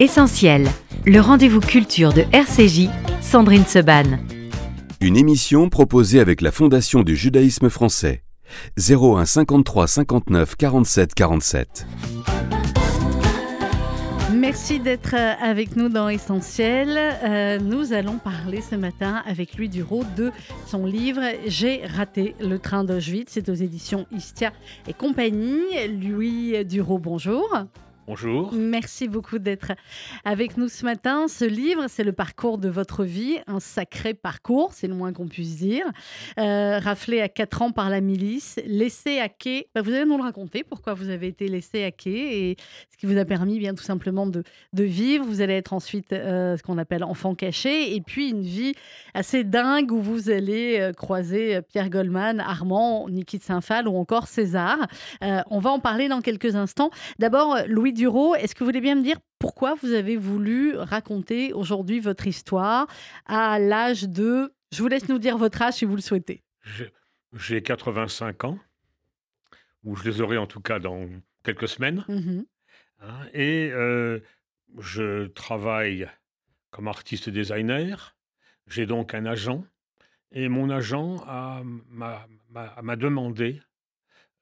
Essentiel, le rendez-vous culture de RCJ, Sandrine Seban. Une émission proposée avec la Fondation du judaïsme français. 01 53 59 47 47. Merci d'être euh, avec nous dans Essentiel. Euh, nous allons parler ce matin avec Louis Duro de son livre J'ai raté le train d'Auschwitz. C'est aux éditions Istia et compagnie. Louis Duro, bonjour. Bonjour. Merci beaucoup d'être avec nous ce matin. Ce livre, c'est le parcours de votre vie, un sacré parcours, c'est le moins qu'on puisse dire. Euh, raflé à 4 ans par la milice, laissé à quai. Bah, vous allez nous le raconter, pourquoi vous avez été laissé à quai et ce qui vous a permis bien tout simplement de, de vivre. Vous allez être ensuite euh, ce qu'on appelle enfant caché et puis une vie assez dingue où vous allez euh, croiser Pierre Goldman, Armand, Niki de Saint-Phal ou encore César. on va en parler dans quelques instants. D'abord, Louis Duro, est-ce que vous voulez bien me dire pourquoi vous avez voulu raconter aujourd'hui votre histoire à l'âge de... Je vous laisse nous dire votre âge si vous le souhaitez. J'ai 85 ans, ou je les aurai en tout cas dans quelques semaines. Mmh hein, et euh, je travaille comme artiste designer. J'ai donc un agent. Et mon agent m'a demandé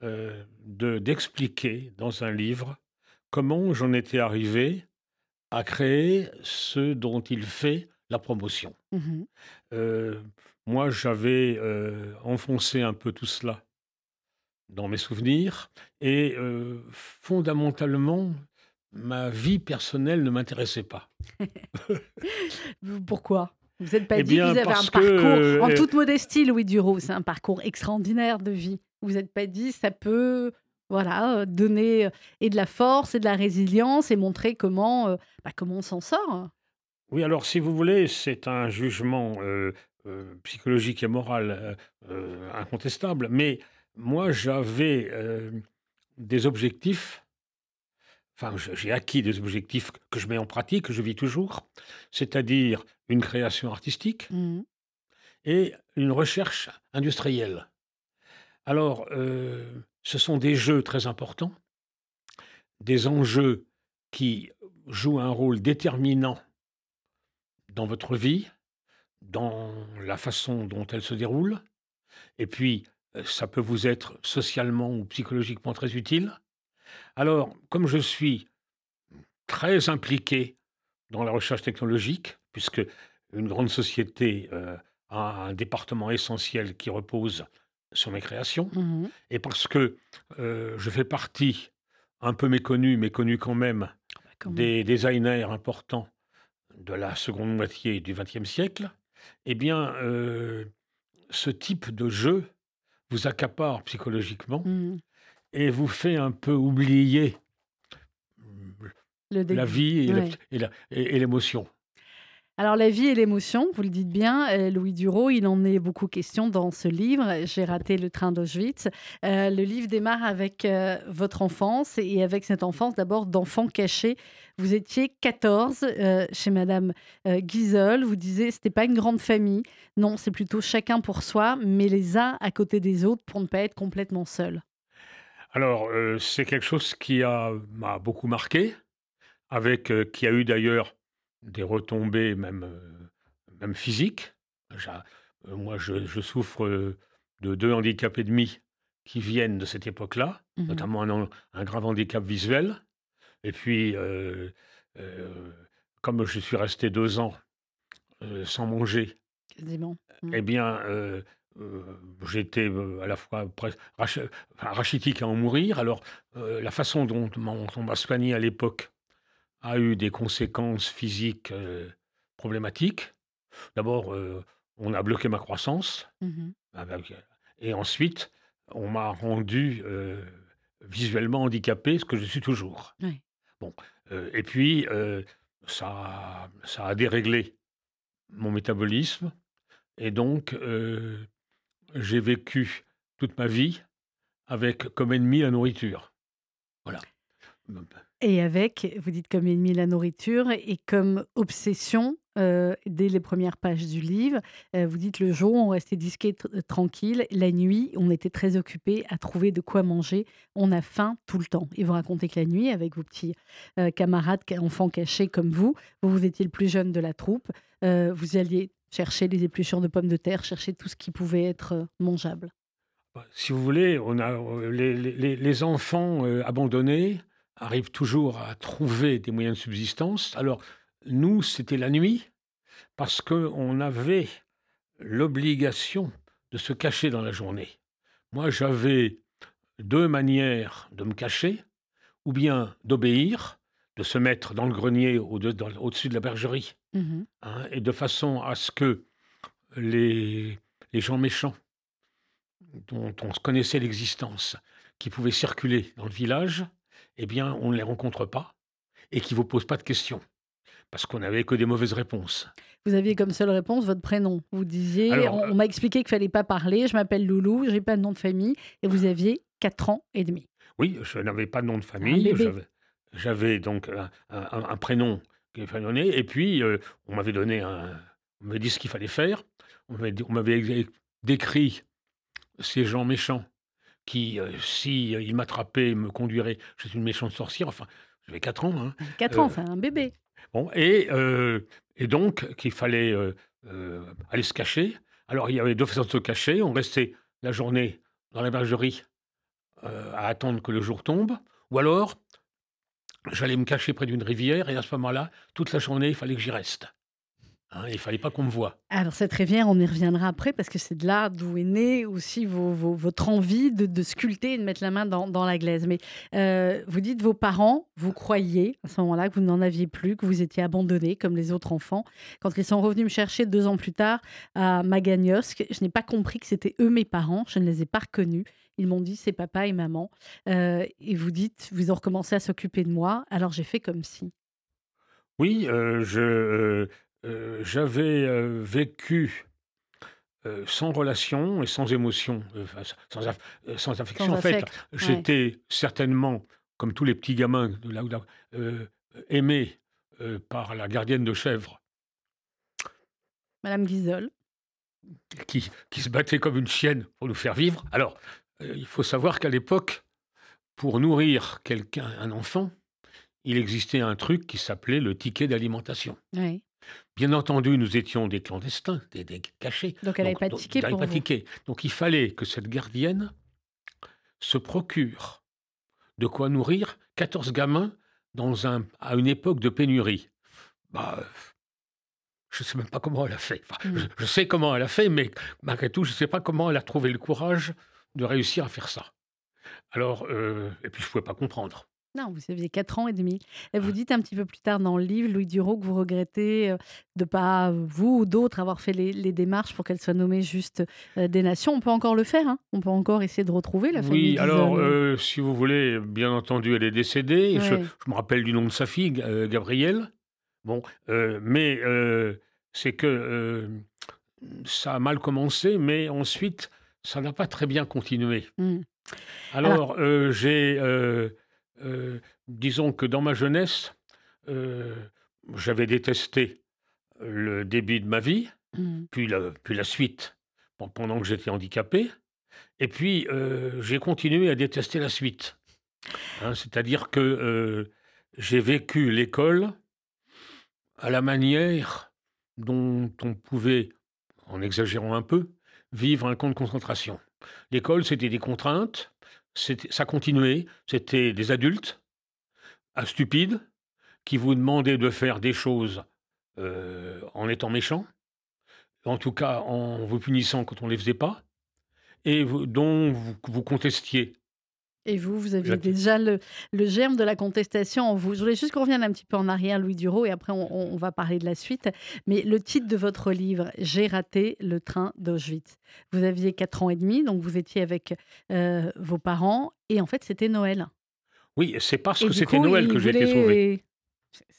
euh, d'expliquer dans un livre comment j'en étais arrivé à créer ce dont il fait la promotion. Mmh euh, moi, j'avais euh, enfoncé un peu tout cela dans mes souvenirs et euh, fondamentalement, ma vie personnelle ne m'intéressait pas. Pourquoi? Vous n'êtes pas eh dit que vous avez un parcours, en toute modestie, Louis Duro, c'est un parcours extraordinaire de vie. Vous n'êtes pas dit ça peut voilà, euh, donner euh, et de la force et de la résilience et montrer comment, euh, bah, comment on s'en sort. Oui, alors si vous voulez, c'est un jugement psychologique et moral incontestable, mais moi j'avais des objectifs, enfin j'ai acquis des objectifs que je mets en pratique, que je vis toujours, c'est-à-dire une création artistique mmh et une recherche industrielle. Alors, ce sont des jeux très importants, des enjeux qui jouent un rôle déterminant dans votre vie, dans la façon dont elle se déroule, et puis euh, ça peut vous être socialement ou psychologiquement très utile. Alors, comme je suis très impliqué dans la recherche technologique, puisque une grande société euh, a un département essentiel qui repose sur mes créations. Mmh et parce que je fais partie, un peu méconnu, mais connu quand même, bah, des designers importants de la seconde moitié du XXe siècle, eh bien, ce type de jeu vous accapare psychologiquement mmh et vous fait un peu oublier la vie et l'émotion. Alors la vie et l'émotion, vous le dites bien, euh, Louis Duro, il en est beaucoup question dans ce livre, J'ai raté le train d'Auschwitz. Euh, le livre démarre avec euh, votre enfance et avec cette enfance d'abord d'enfant caché. Vous étiez 14 chez Madame Guizol, vous disiez c'était pas une grande famille, non c'est plutôt chacun pour soi, mais les uns à côté des autres pour ne pas être complètement seul. Alors c'est quelque chose qui m'a beaucoup marqué, avec qui a eu d'ailleurs des retombées même, euh, même physiques. Euh, moi, je, souffre de deux handicaps et demi qui viennent de cette époque-là, mmh notamment un, grave handicap visuel. Et puis, comme je suis resté deux ans sans manger, mmh. eh bien, j'étais à la fois rachitique à en mourir. Alors, la façon dont on m'a soigné à l'époque a eu des conséquences physiques problématiques. D'abord, on a bloqué ma croissance. Mmh et ensuite, on m'a rendu visuellement handicapé, ce que je suis toujours. Bon, et puis, ça, ça a déréglé mon métabolisme. Et donc, j'ai vécu toute ma vie avec comme ennemi la nourriture. Voilà. Et avec, vous dites comme ennemi la nourriture et comme obsession euh, dès les premières pages du livre. Euh, vous dites le jour, on restait disqué tranquille. La nuit, on était très occupé à trouver de quoi manger. On a faim tout le temps. Et vous racontez que la nuit, avec vos petits camarades, enfants cachés comme vous, vous, vous étiez le plus jeune de la troupe, vous alliez chercher les épluchures de pommes de terre, chercher tout ce qui pouvait être mangeable. Bah, si vous voulez, on a les enfants abandonnés arrive toujours à trouver des moyens de subsistance. Alors, nous, c'était la nuit, parce qu'on avait l'obligation de se cacher dans la journée. Moi, j'avais deux manières de me cacher, ou bien d'obéir, de se mettre dans le grenier au-dessus de la bergerie, mmh hein, et de façon à ce que les, les gens méchants, dont on connaissait l'existence, qui pouvaient circuler dans le village, eh bien, on ne les rencontre pas et qui ne vous posent pas de questions. Parce qu'on n'avait que des mauvaises réponses. Vous aviez comme seule réponse votre prénom. Vous disiez, on, euh m'a expliqué qu'il fallait pas parler, je m'appelle Loulou, j'ai pas de nom de famille, et vous aviez 4 ans et demi. Oui, je n'avais pas de nom de famille. J'avais donc un, prénom qui fallait donner, et puis euh, on m'avait donné un, on m'avait dit ce qu'il fallait faire. On m'avait décrit ces gens méchants qui, euh, si euh, il m'attrapait, me conduirait. Je suis une méchante sorcière. Enfin, j'avais 4 ans. Hein. 4 ans, c'est euh, un bébé. Bon, et, et donc, qu'il fallait aller se cacher. Alors, il y avait deux façons de se cacher. On restait la journée dans la bergerie à attendre que le jour tombe. Ou alors, j'allais me cacher près d'une rivière et à ce moment-là, toute la journée, il fallait que j'y reste. Hein, il fallait pas qu'on me voie. Alors cette rivière, on y reviendra après parce que c'est de là d'où est née aussi votre envie de, sculpter et de mettre la main dans, la glaise. Mais euh, vous dites vos parents, vous croyez à ce moment-là que vous n'en aviez plus, que vous étiez abandonné comme les autres enfants. Quand ils sont revenus me chercher deux ans plus tard à Magagnosc, je n'ai pas compris que c'était eux mes parents. Je ne les ai pas reconnus. Ils m'ont dit c'est papa et maman. Euh, et vous dites, vous ont recommencé à s'occuper de moi. Alors j'ai fait comme si. Oui, euh, je, euh, j'avais euh, vécu euh, sans relation et sans émotion, sans, sans, affection. en fait, j'étais certainement, comme tous les petits gamins de là, là aimé par la gardienne de chèvre. Madame Guizol. Qui, qui, se battait comme une chienne pour nous faire vivre. Alors, il faut savoir qu'à l'époque, pour nourrir quelqu'un, un enfant, il existait un truc qui s'appelait le ticket d'alimentation. Oui. Bien entendu, nous étions des clandestins, des, cachés. Donc elle n'avait pas pour pas Donc il fallait que cette gardienne se procure de quoi nourrir 14 gamins dans un, à une époque de pénurie. Bah, je ne sais même pas comment elle a fait. Hmm. je, sais comment elle a fait, mais malgré tout, je ne sais pas comment elle a trouvé le courage de réussir à faire ça. Alors, euh, et puis je ne pouvais pas comprendre. Non, vous aviez 4 ans et demi. Et vous dites un petit peu plus tard dans le livre, Louis Duro, que vous regrettez euh, de pas, vous ou d'autres, avoir fait les, démarches pour qu'elle soit nommée juste euh, des nations. On peut encore le faire, hein on peut encore essayer de retrouver la famille. Oui, alors, euh, si vous voulez, bien entendu, elle est décédée. Je, me rappelle du nom de sa fille, Gabrielle. Bon, mais c'est que ça a mal commencé, mais ensuite, ça n'a pas très bien continué. Mmh. Alors, j'ai euh, disons que dans ma jeunesse, euh, j'avais détesté le début de ma vie, mmh. puis, la, puis la suite pendant que j'étais handicapé, et puis euh, j'ai continué à détester la suite. Hein, c'est-à-dire que j'ai vécu l'école à la manière dont on pouvait, en exagérant un peu, vivre un camp de concentration. L'école, c'était des contraintes, ça continuait. C'était des adultes, stupides, qui vous demandaient de faire des choses euh, en étant méchants, en tout cas en vous punissant quand on ne les faisait pas, et dont vous, contestiez. Et vous, vous aviez déjà le, germe de la contestation en vous. Je voulais juste qu'on revienne un petit peu en arrière, Louis Duro, et après on, va parler de la suite. Mais le titre de votre livre, J'ai raté le train d'Auschwitz. Vous aviez 4 ans et demi, donc vous étiez avec euh, vos parents, et en fait c'était Noël. Oui, c'est parce que c'était Noël que j'ai été sauvé.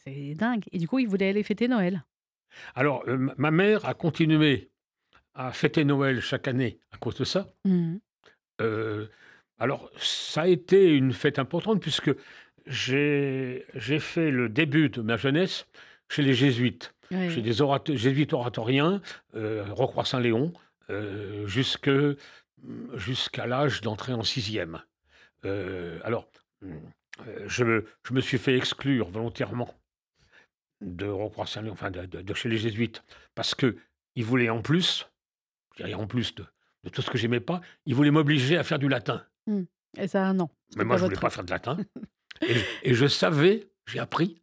C'est dingue. Et du coup, il voulait aller fêter Noël. Alors, euh, ma mère a continué à fêter Noël chaque année à cause de ça. Mmh. Euh, alors, ça a été une fête importante puisque j'ai fait le début de ma jeunesse chez les jésuites. Ouais. des orato jésuites oratoriens, heu, jusque, mmh, jusqu'à l'âge d'entrer en sixième. e alors, heu, je me je me suis fait exclure volontairement de Rocroi-Saint-Léon, enfin de de de chez les jésuites, parce qu'ils voulaient en plus, je dirais en plus de de tout ce que j'aimais pas, ils voulaient m'obliger à faire du latin. Mmh. Et ça, non, Mais moi, je voulais votre pas faire de latin et je et je savais, j'ai appris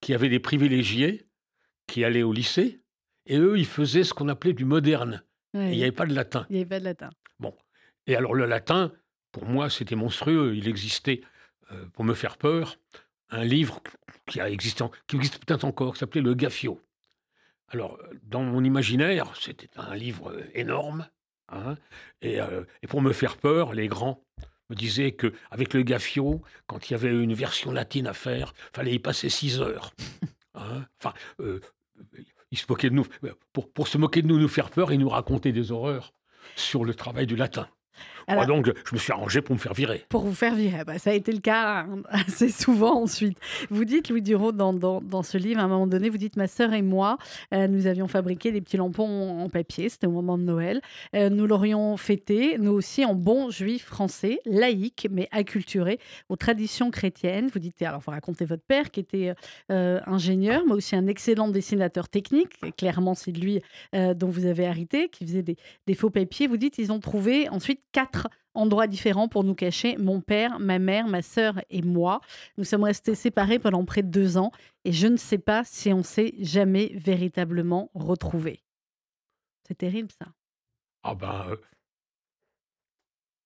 qu'il y avait des privilégiés qui allaient au lycée et eux, ils faisaient ce qu'on appelait du moderne et il n'y avait pas de latin. Il y avait pas de latin. Bon et alors le latin, pour moi, c'était monstrueux. Il existait, heu, pour me faire peur, un livre qui a existé en qui existe peut-être encore, qui s'appelait Le Gaffio. Alors, dans mon imaginaire, c'était un livre, heu, énorme, hein et heu et pour me faire peur, les grands me disaient qu'avec Le Gaffio, quand il y avait une version latine à faire, fallait y passer 6 heures, hein. Enfin, heu, ils se moquaient de nous. Pour pour se moquer de nous, nous faire peur, ils nous racontaient des horreurs sur le travail du latin. Donc, je me suis arrangé pour me faire virer. Pour vous faire virer, bah, ça a été le cas hein, assez souvent ensuite. Vous dites, Louis Duro, dans, dans, dans ce livre, à un moment donné, vous dites, ma sœur et moi, euh, nous avions fabriqué des petits lampons en papier, c'était au moment de Noël. Euh, nous l'aurions fêté, nous aussi, en bons juifs français, laïcs, mais acculturés aux traditions chrétiennes. Vous dites, alors vous racontez votre père qui était euh, ingénieur, mais aussi un excellent dessinateur technique. Et clairement, c'est de lui dont vous avez hérité, qui faisait des, des faux papiers. Vous dites, ils ont trouvé ensuite quatre endroits différents pour nous cacher, mon père, ma mère, ma sœur et moi. Nous sommes restés séparés pendant près de deux ans et je ne sais pas si on s'est jamais véritablement retrouvés. C'est terrible ça. Ah ben, heu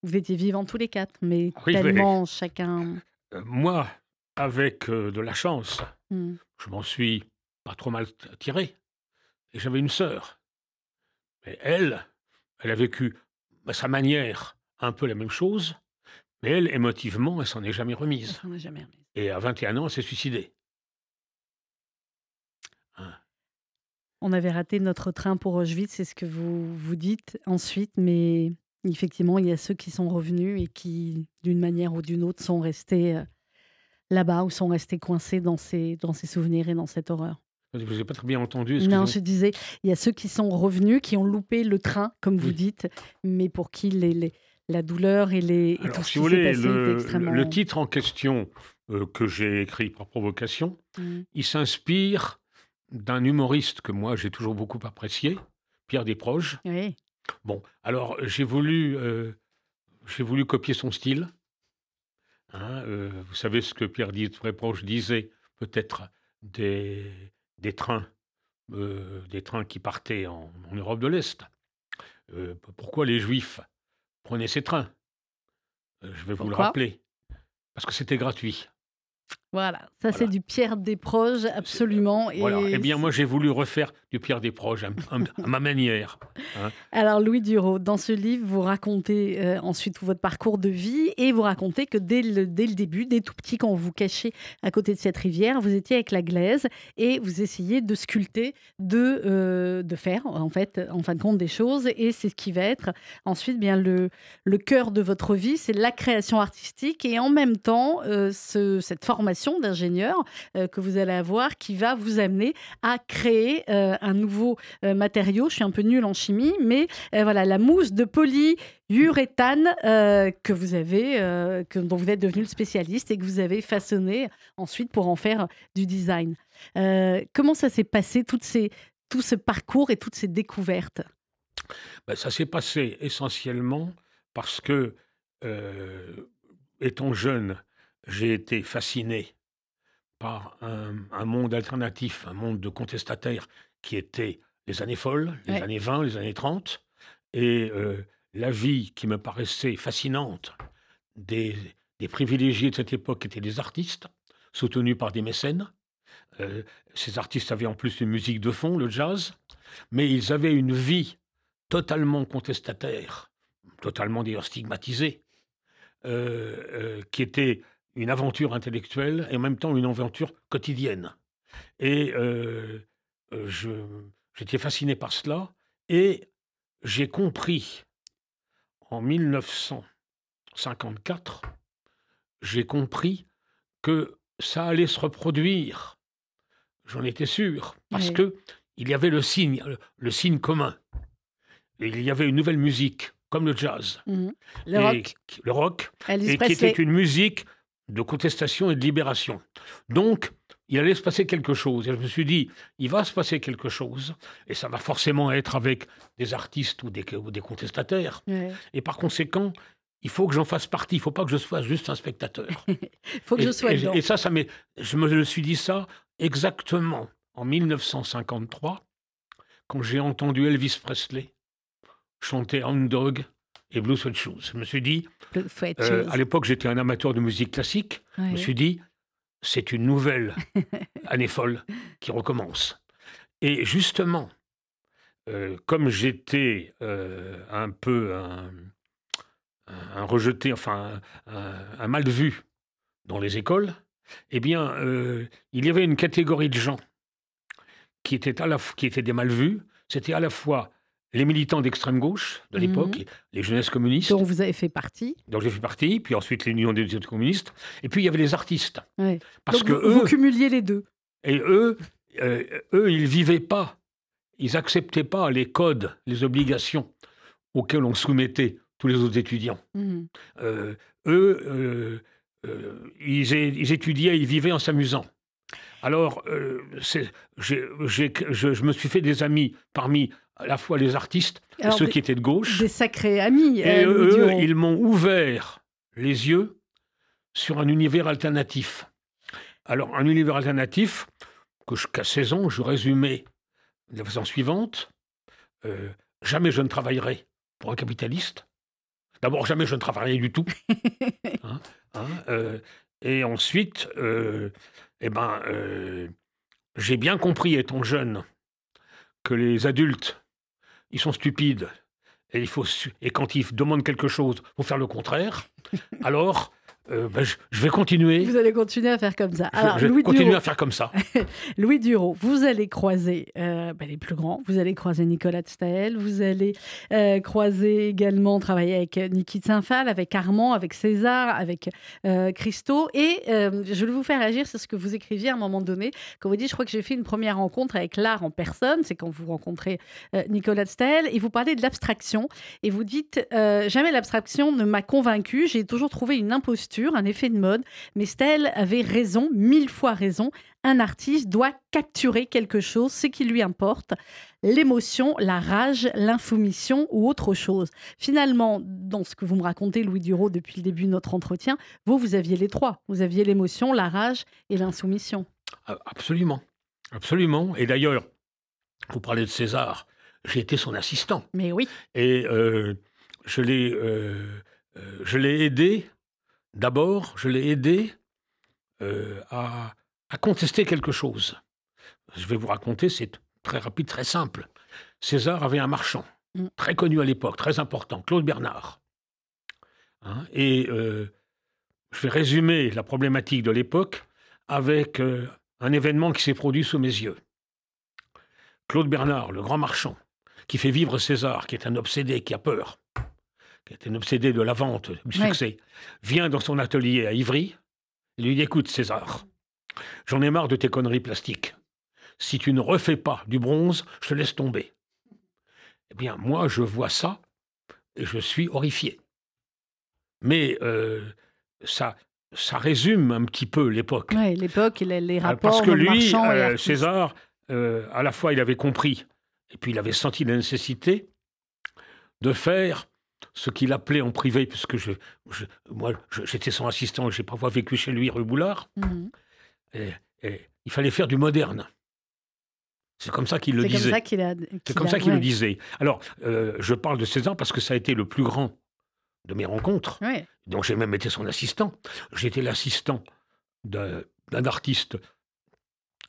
Vous étiez vivants tous les quatre, mais Oui, mais- tellement chacun. heu, moi, avec, heu, de la chance, Hmm. je m'en suis pas trop mal tiré et j'avais une sœur. Mais elle, elle a vécu à sa manière un peu la même chose, mais elle, émotivement, elle s'en est jamais remise s'en est jamais remis. et à 21 ans, elle s'est suicidée. Hein. On avait raté notre train pour Auschwitz, c'est ce que vous vous dites ensuite, mais effectivement, il y a ceux qui sont revenus et qui, d'une manière ou d'une autre, sont restés euh, là-bas ou sont restés coincés dans ces, dans ces souvenirs et dans cette horreur. Je vous ai pas très bien entendu, Non, je disais, il y a ceux qui sont revenus, qui ont loupé le train, comme vous dites, mais pour qui les, les- la douleur et, les, et Alors, si vous voulez, le extrêmement... titre en question, heu, que j'ai écrit par provocation, Mm. il s'inspire d'un humoriste que moi j'ai toujours beaucoup apprécié, Pierre Desproges. Oui, Bon, alors j'ai voulu, heu, j'ai voulu copier son style. Hein, heu, vous savez ce que Pierre Desproges disait peut-être des des trains, des trains qui partaient en en Europe de l'Est. Pourquoi les Juifs prenaient ces trains? Heu, je vais vous le rappeler. Parce que c'était gratuit. Voilà. Ça, c'est du Pierre Desproges, absolument. Et Voilà. Eh bien, moi, j'ai voulu refaire du Pierre Desproges à, à- ma manière. hein. Alors, Louis Duro, dans ce livre, vous racontez euh, ensuite votre parcours de vie et vous racontez que dès le, dès le début, dès tout petit, quand on vous cachait à côté de cette rivière, vous étiez avec la glaise et vous essayez de sculpter, de, euh, de faire, en fait, en fin de compte, des choses. Et c'est ce qui va être ensuite bien le, le cœur de votre vie, c'est la création artistique et en même temps, euh, ce- cette formation d'ingénieur euh, que vous allez avoir qui va vous amener à créer euh, un nouveau euh, matériau. Je suis un peu nulle en chimie, mais voilà, la mousse de polyuréthane que vous avez, que, dont vous êtes devenu le spécialiste et que vous avez façonné ensuite pour en faire du design. Comment ça s'est passé, tout ce parcours et toutes ces découvertes? Ben, ça s'est passé essentiellement parce que, étant jeune, j'ai été fasciné par un, un monde alternatif, un monde de contestataires qui était les années folles, les Ouais. années 20, les années 30, et euh, la vie qui me paraissait fascinante des, des privilégiés de cette époque étaient des artistes, soutenus par des mécènes. Euh, ces artistes avaient en plus une musique de fond, le jazz, mais ils avaient une vie totalement contestataire, totalement d'ailleurs stigmatisée, euh, euh, qui était une aventure intellectuelle et en même temps une aventure quotidienne. Et euh, euh, j'étais fasciné par cela et j'ai compris en 1954, j'ai compris que ça allait se reproduire j'en étais sûr, parce Oui. que il y avait le signe, le, le signe commun. Et il y avait une nouvelle musique, comme le jazz, Mhm. Le et rock, le rock, et qui était une musique de contestation et de libération. Donc, il allait se passer quelque chose. Et je me suis dit, il va se passer quelque chose, et ça va forcément être avec des artistes ou des, ou des contestataires. Ouais. Et par conséquent, il faut que j'en fasse partie. Il ne faut pas que je sois juste un spectateur. Il faut que et, je sois et- dedans. et ça, je me suis dit ça exactement en 1953, quand j'ai entendu Elvis Presley chanter Hound Dog et Blue Sweat Shoes. Je me suis dit, euh, à l'époque, j'étais un amateur de musique classique. Je me suis dit, c'est une nouvelle année folle qui recommence. Et justement, euh, comme j'étais euh, un peu un, un rejeté, enfin un, un mal vu dans les écoles, eh bien, il y avait une catégorie de gens qui étaient, à la, f- qui étaient des mal vus. C'était à la fois les militants d'extrême gauche de l'époque, Mhm. les jeunesses communistes, dont vous avez fait partie. dont j'ai fait partie, puis ensuite l'Union des étudiants communistes, et puis il y avait les artistes. Ouais. Parce Donc que vous, cumuliez les deux. et eux, euh, eux, ils vivaient pas, ils acceptaient pas les codes, les obligations auxquelles on soumettait tous les autres étudiants. Mhm. Euh, eux, euh, euh, ils, étudiaient, ils vivaient en s'amusant. Alors, euh, je me suis fait des amis parmi à la fois les artistes et Alors, ceux des- qui étaient de gauche. Des sacrés amis. Et euh, eux, ils m'ont ouvert les yeux sur un univers alternatif. Alors, un univers alternatif que je- qu'à 16 ans, je résumais de la façon suivante. Euh, jamais je ne travaillerai pour un capitaliste. D'abord, jamais je ne travaillerai du tout. Hein, hein, euh, et ensuite, eh ben, j'ai bien compris, étant jeune, que les adultes, ils sont stupides. Et, il faut, su- et quand ils demandent quelque chose, il faut faire le contraire. Alors, euh, ben, je, je vais continuer. Vous allez continuer à faire comme ça. Je- Alors, je vais Louis continuer Durand, à faire comme ça. Louis Duro, vous allez croiser euh, ben, les plus grands. Vous allez croiser Nicolas de Staël. Vous allez euh, croiser également, travailler avec Niki de Saint-Phal, avec Armand, avec César, avec Christo. Et je vais vous faire agir sur ce que vous écriviez à un moment donné. Quand vous dites, je crois que j'ai fait une première rencontre avec l'art en personne, c'est quand vous rencontrez Nicolas de Staël, et vous parlez de l'abstraction. Et vous dites, jamais l'abstraction ne m'a convaincu. J'ai toujours trouvé une imposture, un effet de mode. Mais Staël avait raison, mille fois raison. Un artiste doit capturer quelque chose, ce qui lui importe, l'émotion, la rage, l'insoumission ou autre chose. Finalement, dans ce que vous me racontez, Louis Duro, depuis le début de notre entretien, vous, vous aviez les trois. Vous aviez l'émotion, la rage et l'insoumission. Ah, Absolument. Absolument. Et d'ailleurs, vous parlez de César. J'ai été son assistant. Mais oui, Et euh, je l'ai euh, euh, je l'ai aidé, d'abord, je l'ai aidé euh, à, à contester quelque chose. Je vais vous raconter, c'est très rapide, très simple. César avait un marchand, Mm. très connu à l'époque, très important, Claude Bernard. Hein, et euh, je vais résumer la problématique de l'époque avec euh, un événement qui s'est produit sous mes yeux. Claude Bernard, le grand marchand, qui fait vivre César, qui est un obsédé, qui a peur, qui est un obsédé de la vente, du succès, vient dans son atelier à Ivry et lui dit Écoute, César, j'en ai marre de tes conneries plastiques. Si tu ne refais pas du bronze, je te laisse tomber. Eh bien, moi, je vois ça et je suis horrifié. Mais euh, ça, ça résume un petit peu l'époque. ouais, l'époque, les, les Ah, rapports Parce que lui, euh. César, euh, à la fois, il avait compris, et puis il avait senti la nécessité de faire ce qu'il appelait en privé, puisque je, je- moi, j'étais son assistant, j'ai parfois vécu chez lui, rue Boulard, Mhm. et, et il fallait faire du moderne. C'est comme ça qu'il le C'est comme disait. ça qu'il a. C'est comme ça qu'il ouais. le disait. Alors, euh, je parle de César parce que ça a été le plus grand de mes rencontres. Ouais. Donc j'ai même été son assistant. J'étais l'assistant d'un artiste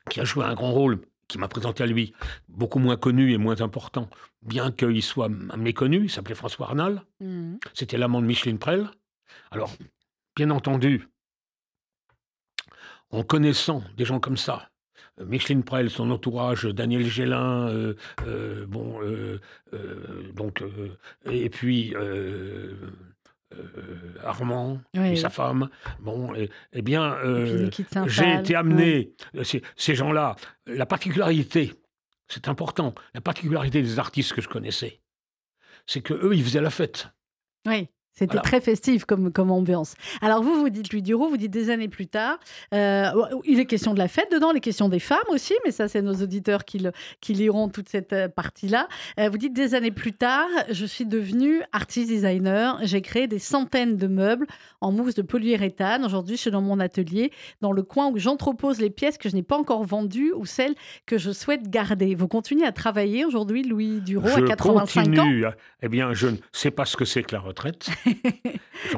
qui a joué un grand rôle, qui m'a présenté à lui, beaucoup moins connu et moins important, bien qu'il soit méconnu. Il s'appelait François Arnal. Mhm. C'était l'amant de Micheline Prel. Alors, bien entendu, en connaissant des gens comme ça, euh, Micheline Prel, son entourage, Daniel Gélin, euh, euh, bon, euh, donc, et puis Armand Oui. et sa femme. Bon, et- eh bien, euh, j'ai été amené, euh, ces, ces gens-là, la particularité, c'est important, la particularité des artistes que je connaissais, c'est que eux, ils faisaient la fête. Oui. C'était Voilà. très festif comme, comme ambiance. Alors vous, vous dites Louis Duro, vous dites des années plus tard. euh, il est question de la fête dedans, les questions des femmes aussi, mais ça c'est nos auditeurs qui, le- qui liront toute cette euh, partie-là. Euh, vous dites des années plus tard, je suis devenu artiste designer, j'ai créé des centaines de meubles en mousse de polyuréthane. Aujourd'hui, je suis dans mon atelier, dans le coin où j'entrepose les pièces que je n'ai pas encore vendues ou celles que je souhaite garder. Vous continuez à travailler aujourd'hui, Louis Duro, je à 85 ans? continue. Eh bien, je ne sais pas ce que c'est que la retraite.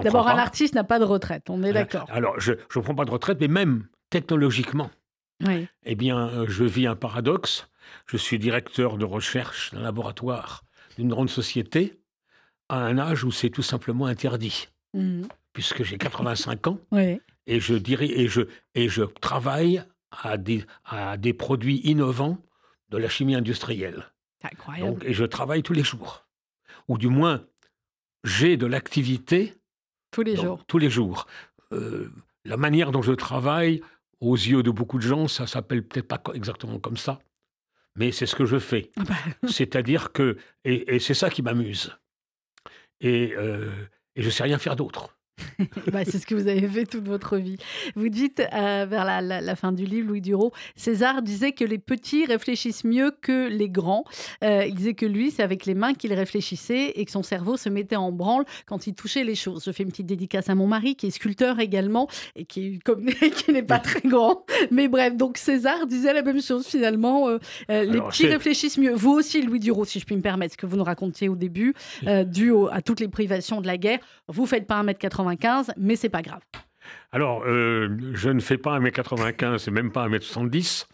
D'abord, un artiste n'a pas de retraite, on est d'accord. Alors, je ne prends pas de retraite, mais même technologiquement, Oui. eh bien, euh, je vis un paradoxe. Je suis directeur de recherche d'un laboratoire d'une grande société à un âge où c'est tout simplement interdit, Mhm. puisque j'ai 85 ans Oui. et je, dirais, et je, et je travaille à des, à des produits innovants de la chimie industrielle. C'est incroyable. Donc, et je travaille tous les jours. Ou du moins, j'ai de l'activité Tous les jours. tous les jours. Euh, la manière dont je travaille, aux yeux de beaucoup de gens, ça s'appelle peut-être pas exactement comme ça, mais c'est ce que je fais. Ah bah, C'est-à-dire que, et, et c'est ça qui m'amuse. Et, euh, et je sais rien faire d'autre. bah, c'est ce que vous avez fait toute votre vie. Vous dites, euh, vers la, la- la fin du livre, Louis Duro, César disait que les petits réfléchissent mieux que les grands. Euh, il disait que lui, c'est avec les mains qu'il réfléchissait et que son cerveau se mettait en branle quand il touchait les choses. Je fais une petite dédicace à mon mari, qui est sculpteur également et qui, comme, qui n'est pas très grand. Mais bref, donc César disait la même chose finalement. euh, les Alors, petits réfléchissent mieux. Vous aussi, Louis Duro, si je puis me permettre, ce que vous nous racontiez au début, dû au- à toutes les privations de la guerre. Vous faites pas 1m95, mais c'est pas grave. Alors, euh, je ne fais pas 1m95 et même pas 1m70.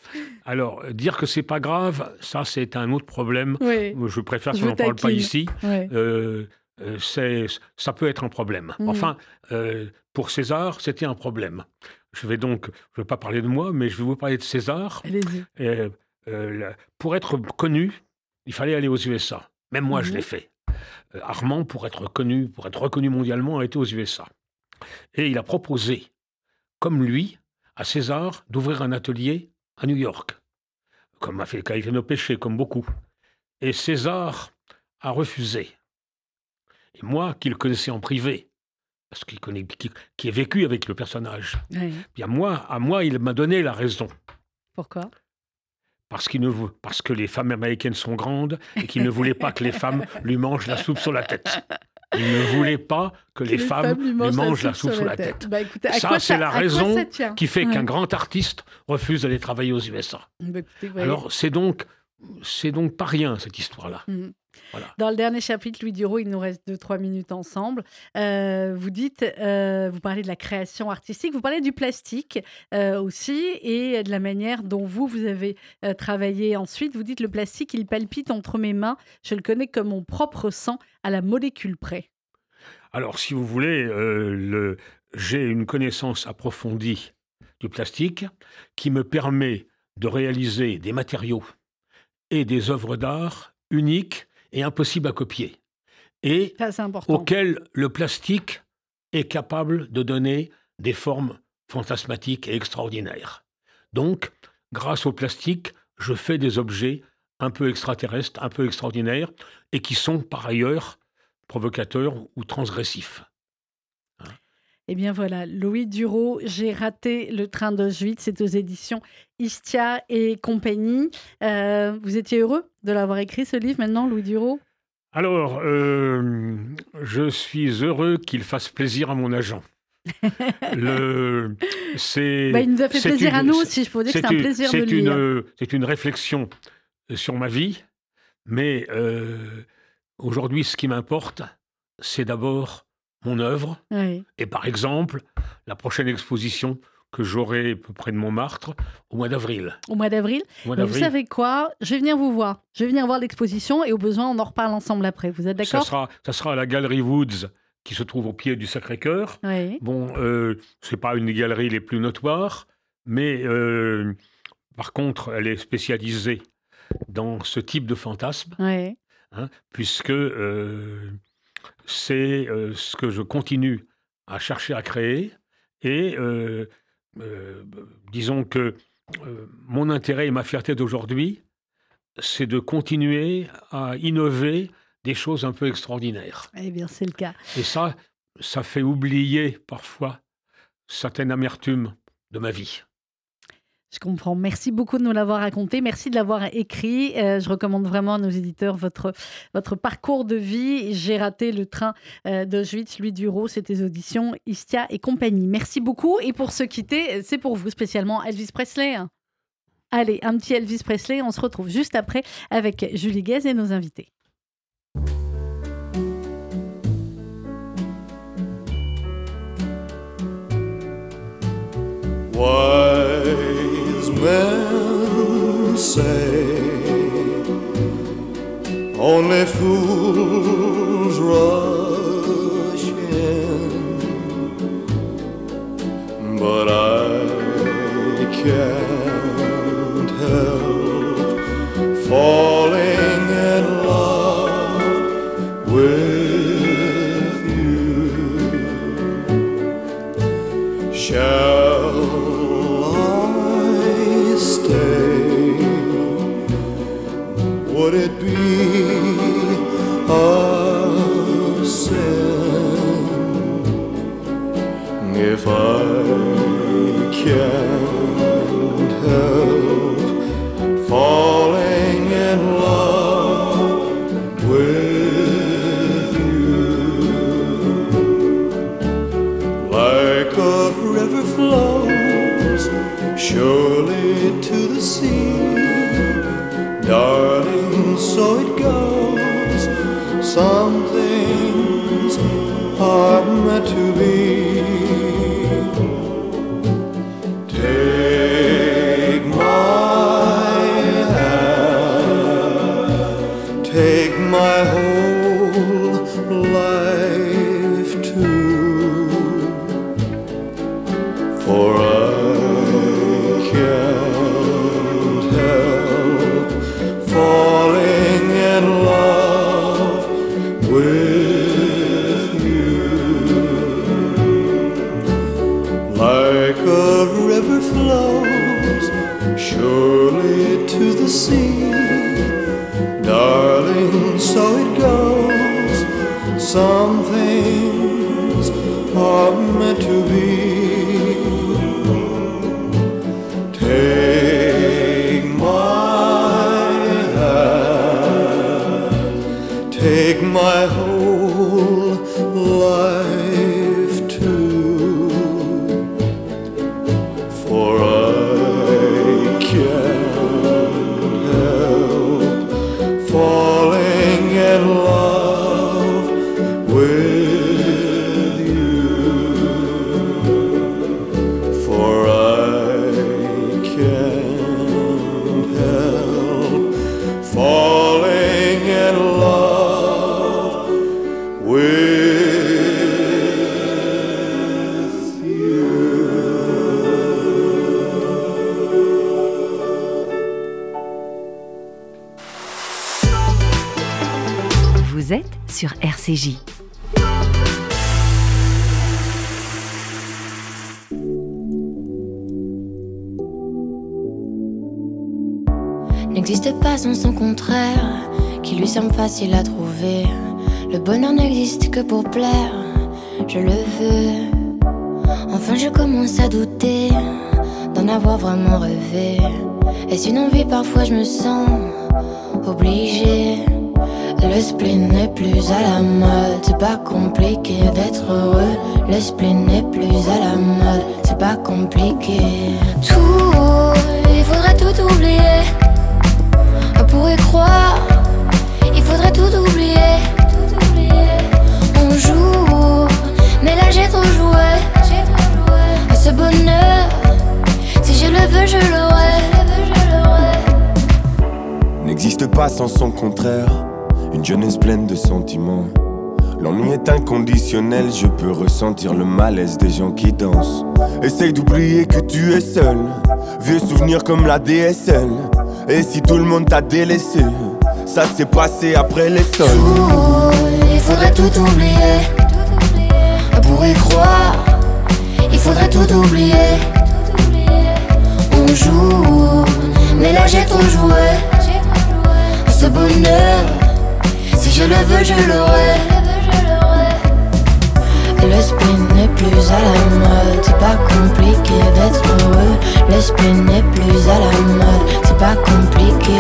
Alors, dire que c'est pas grave, ça, c'est un autre problème. Oui. Je préfère qu'on n'en parle pas ici. Euh, euh, ça peut être un problème. Mhm. Enfin, euh, pour César, c'était un problème. Je vais donc, je ne vais pas parler de moi, mais je vais vous parler de César. Pour être connu, il fallait aller aux USA. Même moi, je Mhm. l'ai fait. Euh, Armand, pour être connu, pour être reconnu mondialement, a été aux USA. Et il a proposé, comme lui, à César d'ouvrir un atelier à New York, comme a fait Caetano Péché, comme beaucoup. Et César a refusé. Et moi, qui le connaissais en privé, parce qu'il connaît, qui, qui ai vécu avec le personnage, bien moi, à moi, il m'a donné la raison. Pourquoi? Parce, ne parce que les femmes américaines sont grandes et qu'il ne voulait pas que les femmes lui mangent la soupe sur la tête. Il ne voulait pas que les, femmes, lui mangent, la soupe sur la tête. Bah, écoutez, Ça, c'est la raison Qui fait Ouais. qu'un grand artiste refuse d'aller travailler aux USA. Bah, écoutez. Alors, c'est donc, c'est donc pas rien, cette histoire-là. Mhm. Voilà. Dans le dernier chapitre, Louis Duro, il nous reste 2-3 minutes ensemble. Euh, vous dites, euh, vous parlez de la création artistique, vous parlez du plastique euh, aussi et de la manière dont vous, vous avez travaillé ensuite. Vous dites, le plastique, il palpite entre mes mains. Je le connais comme mon propre sang à la molécule près. Alors, si vous voulez, le- j'ai une connaissance approfondie du plastique qui me permet de réaliser des matériaux et des œuvres d'art uniques et impossibles à copier, et Ça, auxquelles le plastique est capable de donner des formes fantasmatiques et extraordinaires. Donc, grâce au plastique, je fais des objets un peu extraterrestres, un peu extraordinaires, et qui sont par ailleurs provocateurs ou transgressifs. Eh bien voilà, Louis Duro, j'ai raté le train d'Auschwitz, c'est aux éditions Istia et compagnie. Euh, vous étiez heureux de l'avoir écrit ce livre maintenant, Louis Duro? Alors, euh, je suis heureux qu'il fasse plaisir à mon agent. Le, c'est, Bah, Il nous a fait plaisir à nous aussi, je peux dire que c'est un plaisir de lire. une, c'est une réflexion sur ma vie, mais euh, aujourd'hui, ce qui m'importe, c'est d'abord mon œuvre, Oui. et par exemple, la prochaine exposition que j'aurai à peu près de Montmartre au mois d'avril. Au mois d'avril. Mais vous savez quoi? Je vais venir vous voir. Je vais venir voir l'exposition et au besoin, on en reparle ensemble après. Vous êtes ça d'accord? sera, ça sera à la Galerie Woods qui se trouve au pied du Sacré-Cœur. Oui. Bon, euh, c'est pas une des galeries les plus notoires, mais euh, par contre, elle est spécialisée dans ce type de fantasme, Oui. hein, puisque euh, c'est ce que je continue à chercher à créer. Et disons que mon intérêt et ma fierté d'aujourd'hui, c'est de continuer à innover des choses un peu extraordinaires. Eh bien, c'est le cas. Et ça, ça fait oublier parfois certaines amertumes de ma vie. Je comprends. Merci beaucoup de nous l'avoir raconté. Merci de l'avoir écrit. Euh, je recommande vraiment à nos éditeurs votre, parcours de vie. J'ai raté le train euh, d'Auschwitz, lui Duro, c'était auditions Istia et compagnie. Merci beaucoup. Et pour se quitter, c'est pour vous spécialement Elvis Presley. Allez, un petit Elvis Presley. On se retrouve juste après avec Julie Guez et nos invités. Men say only fools rush facile à trouver. Le bonheur n'existe que pour plaire, je le veux. Enfin, je commence à douter d'en avoir vraiment rêvé. Est-ce une envie Parfois, je me sens obligée. Le spleen n'est plus à la mode, c'est pas compliqué d'être heureux. Le spleen n'est plus à la mode, c'est pas compliqué. Tout, il faudrait tout oublier. Pourrait croire, faudrait tout oublier. On joue, mais là j'ai trop joué. À ce bonheur, si je le veux, je l'aurai. N'existe pas sans son contraire, une jeunesse pleine de sentiments. L'ennui est inconditionnel, je peux ressentir le malaise des gens qui dansent. Essaye d'oublier que tu es seul, vieux souvenir comme la DSL. Et si tout le monde t'a délaissé, ça s'est passé après les sols. Tout, il faudrait tout oublier. Pour y croire, il faudrait tout oublier. On joue, mais là j'ai trop joué. Ce bonheur, si je le veux, je l'aurai. Le spin n'est plus à la mode, c'est pas compliqué d'être heureux. Le spin n'est plus à la mode, c'est pas compliqué.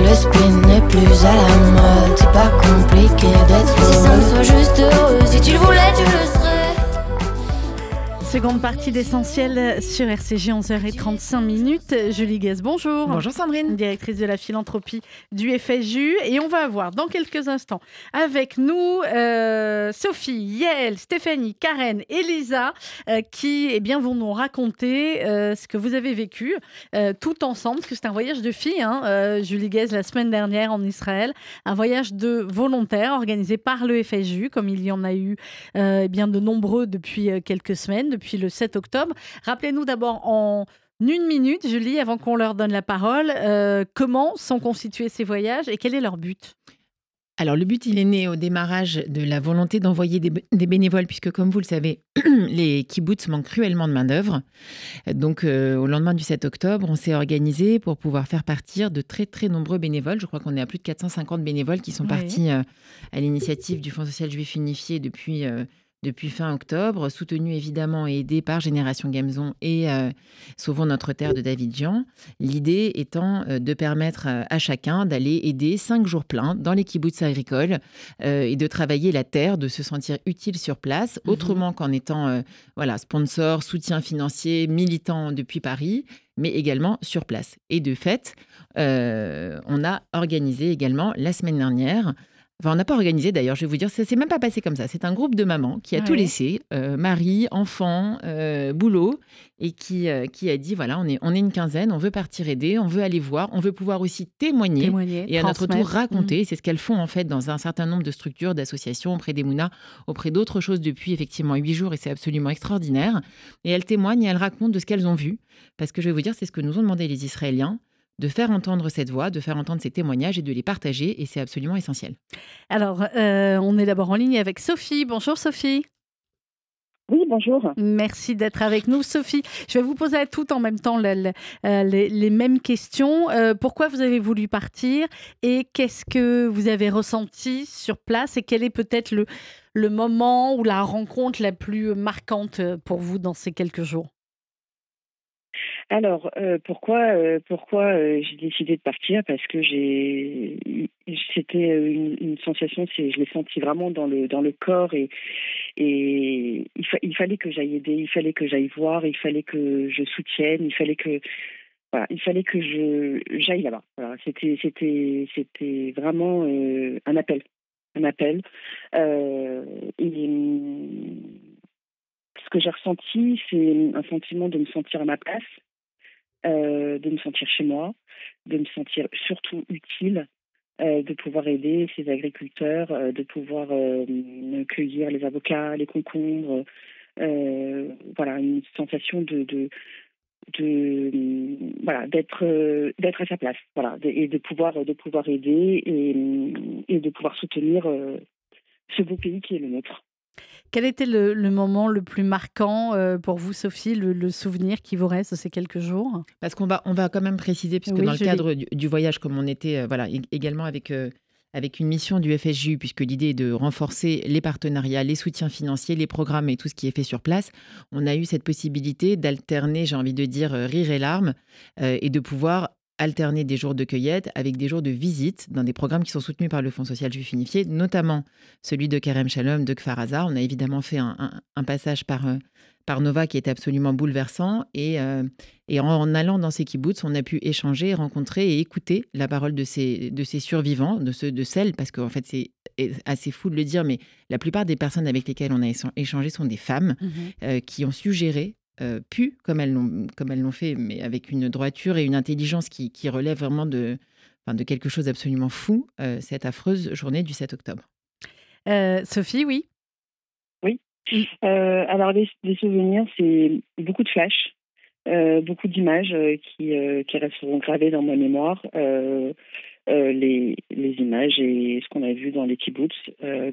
Le spin n'est plus à la mode, c'est pas compliqué d'être heureux. Si ça me soit juste heureux, si tu le voulais, tu le. Seconde partie d'essentiel sur RCG 11h35 minutes. Julie Guez, bonjour. Bonjour Sandrine. Directrice de la philanthropie du FSU. Et on va avoir dans quelques instants avec nous euh, Sophie, Yael, Stéphanie, Karen, Elisa euh, qui eh bien, vont nous raconter euh, ce que vous avez vécu tout ensemble. Parce que c'est un voyage de filles, hein, Julie Guez, la semaine dernière en Israël. Un voyage de volontaires organisé par le FSU, comme il y en a eu eh bien, de nombreux depuis quelques semaines, depuis le 7 octobre. Rappelez-nous d'abord en une minute, Julie, avant qu'on leur donne la parole, euh, comment sont constitués ces voyages et quel est leur but? Alors le but, il est né au démarrage de la volonté d'envoyer des, des bénévoles, puisque comme vous le savez, les kibbutz manquent cruellement de main-d'œuvre. Donc euh, au lendemain du 7 octobre, on s'est organisé pour pouvoir faire partir de très très nombreux bénévoles. Je crois qu'on est à plus de 450 bénévoles qui sont Oui. partis euh, à l'initiative du Fonds social juif unifié depuis... euh, depuis fin octobre, soutenu évidemment et aidé par Génération Gamzon et euh, Sauvons notre terre de David Jean. L'idée étant euh, de permettre euh, à chacun d'aller aider cinq jours pleins dans les kibbutz agricoles euh, et de travailler la terre, de se sentir utile sur place, Mhm. autrement qu'en étant voilà, sponsor, soutien financier, militant depuis Paris, mais également sur place. Et de fait, euh, on a organisé également la semaine dernière Enfin, on n'a pas organisé d'ailleurs, je vais vous dire, ça s'est même pas passé comme ça. C'est un groupe de mamans qui a tout Ouais. laissé, euh, mari, enfant, euh, boulot, et qui, euh, qui a dit voilà, on est, on est une quinzaine, on veut partir aider, on veut aller voir, on veut pouvoir aussi témoigner. Témoigner, Et à notre tour raconter, c'est ce qu'elles font en fait dans un certain nombre de structures, d'associations, auprès des Mouna, auprès d'autres choses depuis effectivement huit jours, et c'est absolument extraordinaire. Et elles témoignent et elles racontent de ce qu'elles ont vu, parce que je vais vous dire, c'est ce que nous ont demandé les Israéliens, de faire entendre cette voix, de faire entendre ces témoignages et de les partager, et c'est absolument essentiel. Alors, euh, on est d'abord en ligne avec Sophie. Bonjour Sophie. Oui, bonjour. Merci d'être avec nous. Sophie, je vais vous poser à toutes en même temps euh, les, les mêmes questions. Euh, pourquoi vous avez voulu partir et qu'est-ce que vous avez ressenti sur place et quel est peut-être le, le moment ou la rencontre la plus marquante pour vous dans ces quelques jours? Alors, euh, pourquoi, euh, pourquoi euh, j'ai décidé de partir? Parce que j'ai, c'était une, une sensation, c'est, je l'ai senti vraiment dans le dans le corps et et il, fa- il fallait que j'aille aider, il fallait que j'aille voir, il fallait que je soutienne, il fallait que voilà, il fallait que je j'aille là-bas. Voilà, c'était c'était c'était vraiment euh, un appel, un appel. Euh, et ce que j'ai ressenti, c'est un sentiment de me sentir à ma place, euh, de me sentir chez moi, de me sentir surtout utile, euh, de pouvoir aider ces agriculteurs, euh, de pouvoir cueillir les avocats, les concombres. voilà, une sensation de, de, voilà d'être d'être à sa place, voilà, et de pouvoir de pouvoir aider et, de pouvoir soutenir ce beau pays qui est le nôtre. Quel était le, le moment le plus marquant euh, pour vous, Sophie, le, le souvenir qui vous reste de ces quelques jours? Parce qu'on va, on va quand même préciser, puisque Oui, dans le cadre du, du voyage, comme on était euh, voilà, ég- également avec, euh, avec une mission du FSJU, puisque l'idée est de renforcer les partenariats, les soutiens financiers, les programmes et tout ce qui est fait sur place, on a eu cette possibilité d'alterner, j'ai envie de dire, rire et larmes, et de pouvoir alterner des jours de cueillette avec des jours de visite dans des programmes qui sont soutenus par le Fonds social juif unifié, notamment celui de Kerem Shalom de Kfar Aza. On a évidemment fait un, un- un passage par, euh, par Nova qui était absolument bouleversant et, euh, et en, en allant dans ces kibbutz, on a pu échanger, rencontrer et écouter la parole de ces, de ces survivants, de ceux de celles, parce qu'en fait c'est assez fou de le dire, mais la plupart des personnes avec lesquelles on a écha- échangé sont des femmes euh, qui ont su gérer, euh, pu, comme elles l'ont comme elles l'ont fait, mais avec une droiture et une intelligence qui, qui relève vraiment de, enfin, de quelque chose d'absolument fou, euh, cette affreuse journée du 7 octobre. Euh, Sophie, oui? Euh, alors les, les souvenirs, c'est beaucoup de flashs, euh, beaucoup d'images euh, qui, euh, qui resteront gravées dans ma mémoire. Euh, les, les, images et ce qu'on a vu dans les kibbutz,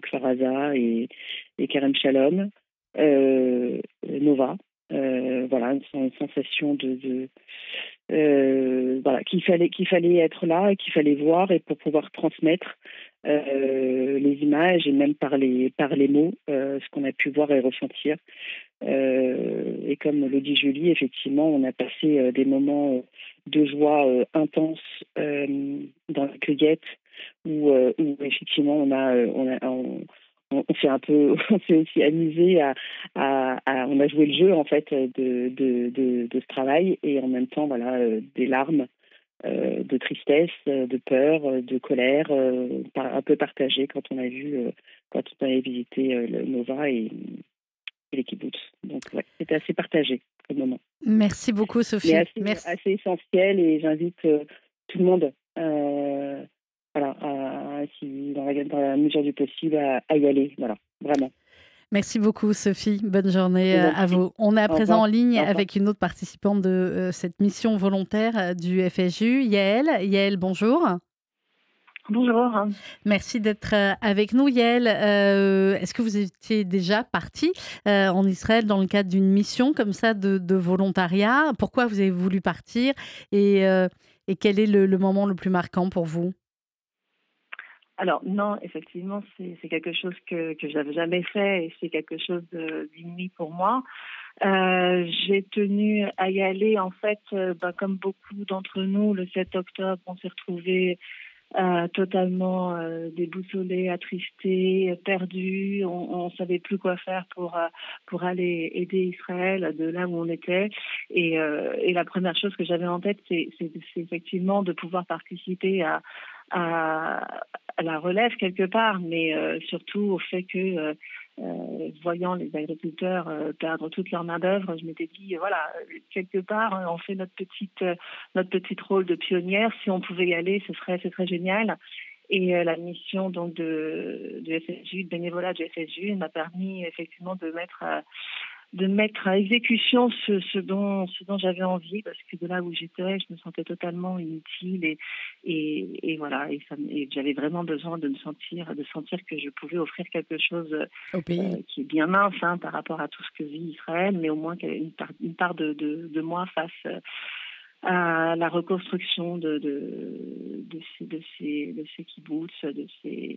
Kfaraza et, et Kerem Shalom, Nova. Voilà, une, sensation de, voilà, qu'il fallait qu'il fallait être là et qu'il fallait voir et pour pouvoir transmettre les images et même par les par les mots ce qu'on a pu voir et ressentir. Euh, et comme le dit Julie, effectivement, on a passé euh, des moments euh, de joie intenses dans la cueillette où, où, effectivement on a, on a s'est un peu, on s'est aussi amusé à, à, on a joué le jeu en fait de, de, de, de ce travail et en même temps voilà des larmes de tristesse, de peur, de colère, un peu partagées quand on a vu, quand on a visité le Nova et, les Donc, c'était assez partagé comme moment. Merci beaucoup, Sophie. assez, Merci. assez essentiel et j'invite euh, tout le monde, euh, dans, la, mesure du possible, à, y aller. Voilà, vraiment. Merci beaucoup, Sophie. Bonne journée euh, à vous. On est à présent en ligne avec une autre participante de cette mission volontaire du FSU, Yael. Yael, bonjour. Bonjour. Merci d'être euh, avec nous, Yael. Euh, est-ce que vous étiez déjà parti euh, en Israël dans le cadre d'une mission comme ça de, volontariat? Pourquoi vous avez voulu partir? Et, et quel est le, moment le plus marquant pour vous? Alors non, effectivement, c'est quelque chose que, que je n'avais jamais fait et c'est quelque chose d'inouï pour moi. J'ai tenu à y aller, en fait, bah, comme beaucoup d'entre nous, le 7 octobre, on s'est retrouvés euh, totalement euh, déboussolé, attristé, perdu. On, ne savait plus quoi faire pour euh, pour aller aider Israël de là où on était. Et, et la première chose que j'avais en tête, c'est effectivement de pouvoir participer à, à, à la relève quelque part, mais surtout au fait que euh, voyant les agriculteurs euh, perdre toute leur main d'œuvre, je m'étais dit voilà quelque part hein, on fait notre petite euh, notre petit rôle de pionnière. Si on pouvait y aller, ce serait ce serait génial. Et la mission donc de, de FSU, de bénévolat de FSU, m'a permis effectivement de mettre de mettre à exécution ce, ce dont, ce dont j'avais envie, parce que de là où j'étais, je me sentais totalement inutile et, et, et voilà, et, et j'avais vraiment besoin de me sentir, de sentir que je pouvais offrir quelque chose Au pays. Euh, qui est bien mince hein, par rapport à tout ce que vit Israël, mais au moins qu'il y avait une part, une part de, de, de moi face à la reconstruction de, de, de, ces, de, ces, de ces kibbutz, de ces,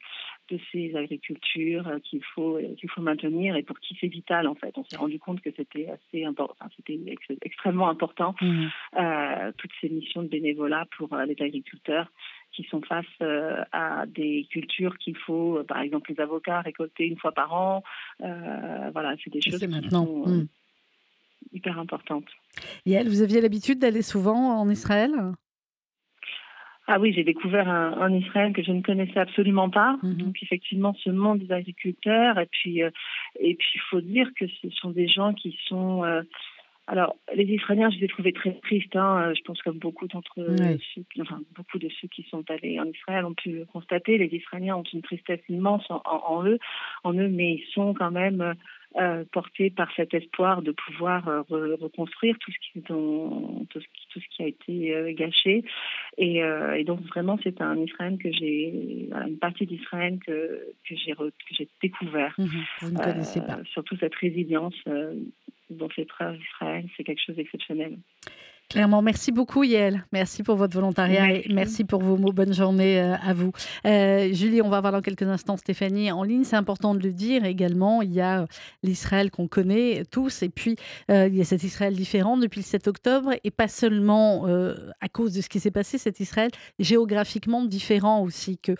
de ces agricultures qu'il faut, qu'il faut maintenir et pour qui c'est vital en fait. On s'est rendu compte que c'était assez important, enfin, c'était extrêmement important, mmh. euh, toutes ces missions de bénévolat pour euh, les agriculteurs qui sont face euh, à des cultures qu'il faut, par exemple les avocats, récolter une fois par an. voilà, c'est des choses qui sont mmh. hyper importantes. Yael, vous aviez l'habitude d'aller souvent en Israël? Ah oui, j'ai découvert un, Israël que je ne connaissais absolument pas. Mhm. Donc effectivement, ce monde des agriculteurs. Et puis, euh, et puis, il faut dire que ce sont des gens qui sont. Euh, alors, les Israéliens, je les ai trouvés très tristes. Hein. Euh, je pense comme beaucoup d'entre enfin, beaucoup de ceux qui sont allés en Israël ont pu le constater. Les Israéliens ont une tristesse immense en eux, en eux, mais ils sont quand même euh, porté par cet espoir de pouvoir euh, reconstruire tout ce qui, tout ce qui, tout ce qui a été euh, gâché. Et, et, donc vraiment, c'est un Israël que j'ai, une partie d'Israël que, que j'ai, découvert. Vous ne connaissez pas. Surtout cette résilience dont fait preuve Israël, c'est quelque chose d'exceptionnel. Clairement, merci beaucoup Yael. Merci pour votre volontariat et merci pour vos mots. Bonne journée euh, à vous. Euh, Julie, on va voir dans quelques instants Stéphanie en ligne. C'est important de le dire également. Il y a euh, l'Israël qu'on connaît tous et puis il y a cet Israël différent depuis le 7 octobre et pas seulement à cause de ce qui s'est passé, cet Israël géographiquement différent aussi que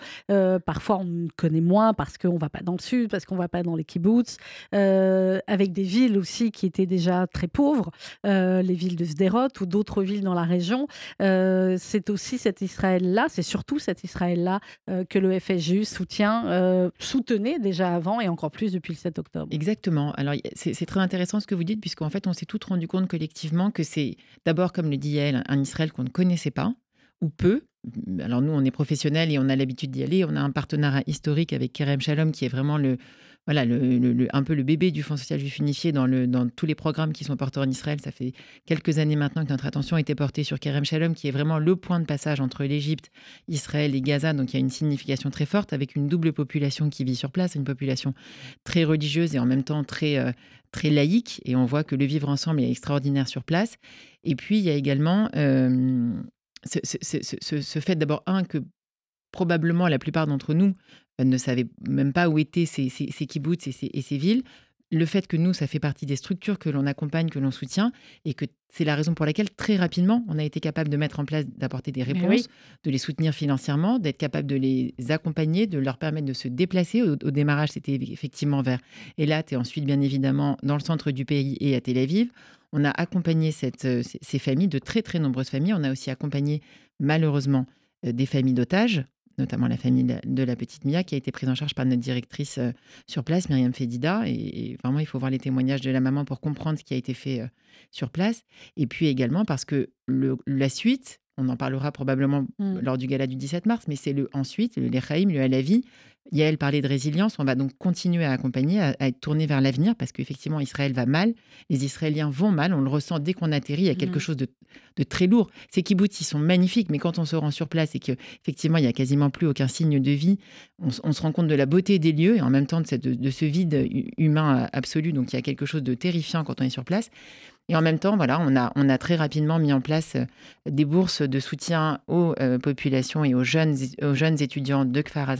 parfois on connaît moins parce qu'on va pas dans le sud, parce qu'on va pas dans les kibbutz, avec des villes aussi qui étaient déjà très pauvres, les villes de Sderot ou d'autres d'autres villes dans la région. Euh, c'est aussi cet Israël-là, c'est surtout cet Israël-là euh, que le FSJU soutient, euh, soutenait déjà avant et encore plus depuis le 7 octobre. Exactement. Alors c'est très intéressant ce que vous dites, puisqu'en fait on s'est tous rendu compte collectivement que c'est d'abord, comme le dit Yael, un Israël qu'on ne connaissait pas ou peu, alors nous, on est professionnels et on a l'habitude d'y aller. On a un partenariat historique avec Kerem Shalom qui est vraiment le, voilà, un peu le bébé du Fonds social juif unifié dans, tous les programmes qui sont portés en Israël. Ça fait quelques années maintenant que notre attention a été portée sur Kerem Shalom, qui est vraiment le point de passage entre l'Égypte, Israël et Gaza. Donc il y a une signification très forte avec une double population qui vit sur place, une population très religieuse et en même temps très, euh, très laïque. Et on voit que le vivre ensemble est extraordinaire sur place. Et puis il y a également euh, ce, fait d'abord, un, que probablement la plupart d'entre nous ne savaient même pas où étaient ces, ces, ces kibbutz et ces, et ces, villes. Le fait que nous, ça fait partie des structures que l'on accompagne, que l'on soutient, et que c'est la raison pour laquelle très rapidement, on a été capable de mettre en place, d'apporter des réponses, de les soutenir financièrement, d'être capable de les accompagner, de leur permettre de se déplacer. Au, démarrage, c'était effectivement vers Elat et ensuite, bien évidemment, dans le centre du pays et à Tel Aviv. On a accompagné cette, euh, ces familles, de très très nombreuses familles. On a aussi accompagné, malheureusement, euh, des familles d'otages notamment la famille de la petite Mia, qui a été prise en charge par notre directrice euh, sur place, Myriam Fedida. Et, vraiment, il faut voir les témoignages de la maman pour comprendre ce qui a été fait euh, sur place. Et puis également parce que la suite, on en parlera probablement mmh. lors du gala du 17 mars, mais c'est le ensuite, le Lechaïm, le Alavi. Yael parlait de résilience. On va donc continuer à accompagner, à, être tourné vers l'avenir, parce qu'effectivement, Israël va mal. Les Israéliens vont mal. On le ressent dès qu'on atterrit. Il y a quelque mmh. chose de, très lourd. Ces kibbutz, ils sont magnifiques, mais quand on se rend sur place et qu'effectivement, il n'y a quasiment plus aucun signe de vie, on, se rend compte de la beauté des lieux et en même temps de, de ce vide humain absolu. Donc, il y a quelque chose de terrifiant quand on est sur place. Et en même temps, voilà, on a, on a très rapidement mis en place euh, des bourses de soutien aux euh, populations et aux jeunes, aux jeunes étudiants de Kfar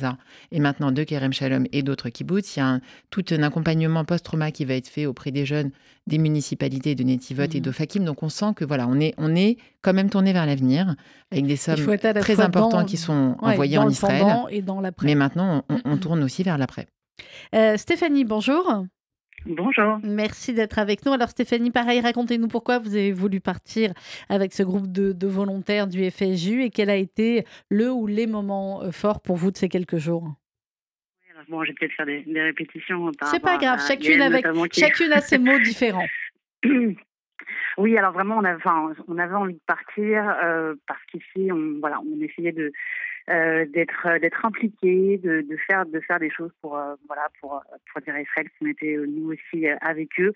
et maintenant de Kerem Shalom et d'autres kibbutz. Il y a tout un accompagnement post-trauma qui va être fait auprès des jeunes des municipalités de Netivot et de Fakim. Donc on sent que voilà, on est, on est quand même tourné vers l'avenir avec des sommes très importantes qui sont envoyées en Israël. Et dans Mais maintenant, on, tourne aussi vers l'après. Euh, Stéphanie, bonjour. Bonjour. Merci d'être avec nous. Alors Stéphanie, pareil, racontez-nous pourquoi vous avez voulu partir avec ce groupe de, volontaires du FSJU et quel a été le ou les moments euh, forts pour vous de ces quelques jours? Bon, j'ai peut-être faire des, répétitions. C'est pas grave, chacune, avec, chacune a ses mots différents. Oui, alors vraiment, on avait, on avait envie de partir euh, parce qu'ici, on, voilà, on essayait de, euh, d'être euh, d'être impliqué, de, de, faire de faire des choses pour euh, voilà pour pour dire à Israël qu'on était nous aussi avec eux.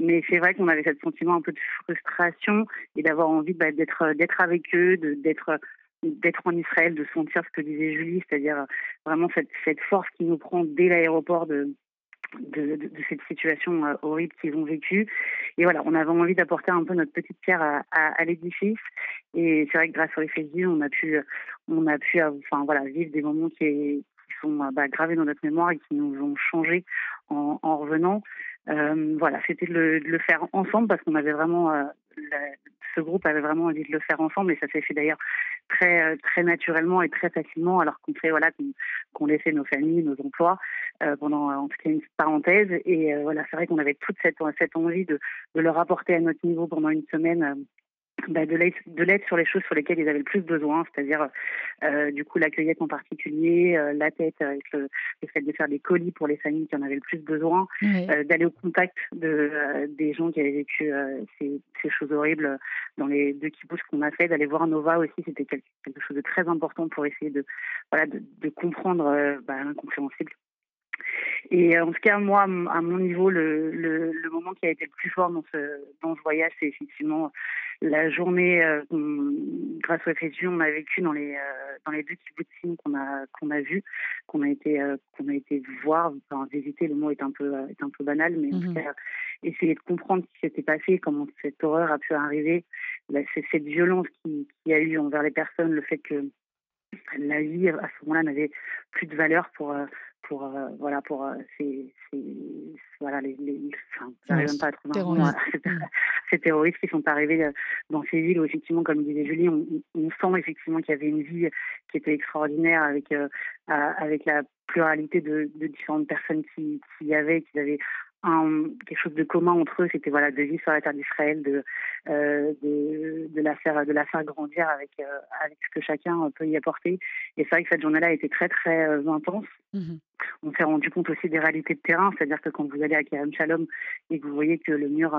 Mais c'est vrai qu'on avait ce sentiment un peu de frustration et d'avoir envie bah, d'être d'être avec eux, d'être d'être en Israël, de sentir ce que disait Julie, c'est-à-dire vraiment cette, cette force qui nous prend dès l'aéroport de, de, de, cette situation horrible qu'ils ont vécue. Et voilà, on avait envie d'apporter un peu notre petite pierre à, à, l'édifice. Et c'est vrai que grâce au FSD, on a pu, on a pu, enfin voilà, vivre des moments qui, sont bah, gravés dans notre mémoire et qui nous ont changé en, en revenant. Euh, voilà, c'était de, le faire ensemble parce qu'on avait vraiment euh, ce groupe avait vraiment envie de le faire ensemble et ça s'est fait d'ailleurs très euh, très naturellement et très facilement alors qu'on fait voilà qu'on laissait nos familles, nos emplois euh, pendant en tout cas une parenthèse et voilà c'est vrai qu'on avait toute cette cette envie de de leur apporter à notre niveau pendant une semaine bah, de l'aide sur les choses sur lesquelles ils avaient le plus besoin, c'est-à-dire euh, du coup l'accueillette en particulier, euh, la tête avec le, fait de faire des colis pour les familles qui en avaient le plus besoin, euh, d'aller au contact de des gens qui avaient vécu ces, ces, choses horribles dans les deux kibbutz qu'on a fait, d'aller voir Nova aussi, c'était quelque, chose de très important pour essayer de voilà de, de comprendre bah, l'incompréhensible. Et en tout cas, moi, à mon niveau, le, le, le, moment qui a été le plus fort dans ce, dans ce voyage, c'est effectivement la journée, euh, grâce au FSU, on a vécu dans les euh, dans les deux kibbutzim qu'on a qu'on a vu, qu'on a été euh, qu'on a été voir, enfin visiter. Le mot est un peu est un peu banal, mais en tout mhm. cas essayer de comprendre ce qui s'était passé, comment cette horreur a pu arriver, cette violence qui, qui a eu envers les personnes, le fait que la vie à ce moment-là n'avait plus de valeur pour pour euh, voilà pour euh, ces, voilà les, les enfin, pas à trouver ces terroristes qui sont arrivés euh, dans ces villes où effectivement comme disait Julie on, on sent effectivement qu'il y avait une vie qui était extraordinaire avec avec la pluralité de, de différentes personnes qui, qui y avait qui avaient quelque chose de commun entre eux, c'était voilà de vivre sur la terre d'Israël, de, euh, de, de la faire de la faire grandir avec euh, avec ce que chacun peut y apporter. Et c'est vrai que cette journée-là a été très très euh, intense. Mhm. On s'est rendu compte aussi des réalités de terrain, c'est-à-dire que quand vous allez à Kerem Shalom et que vous voyez que le mur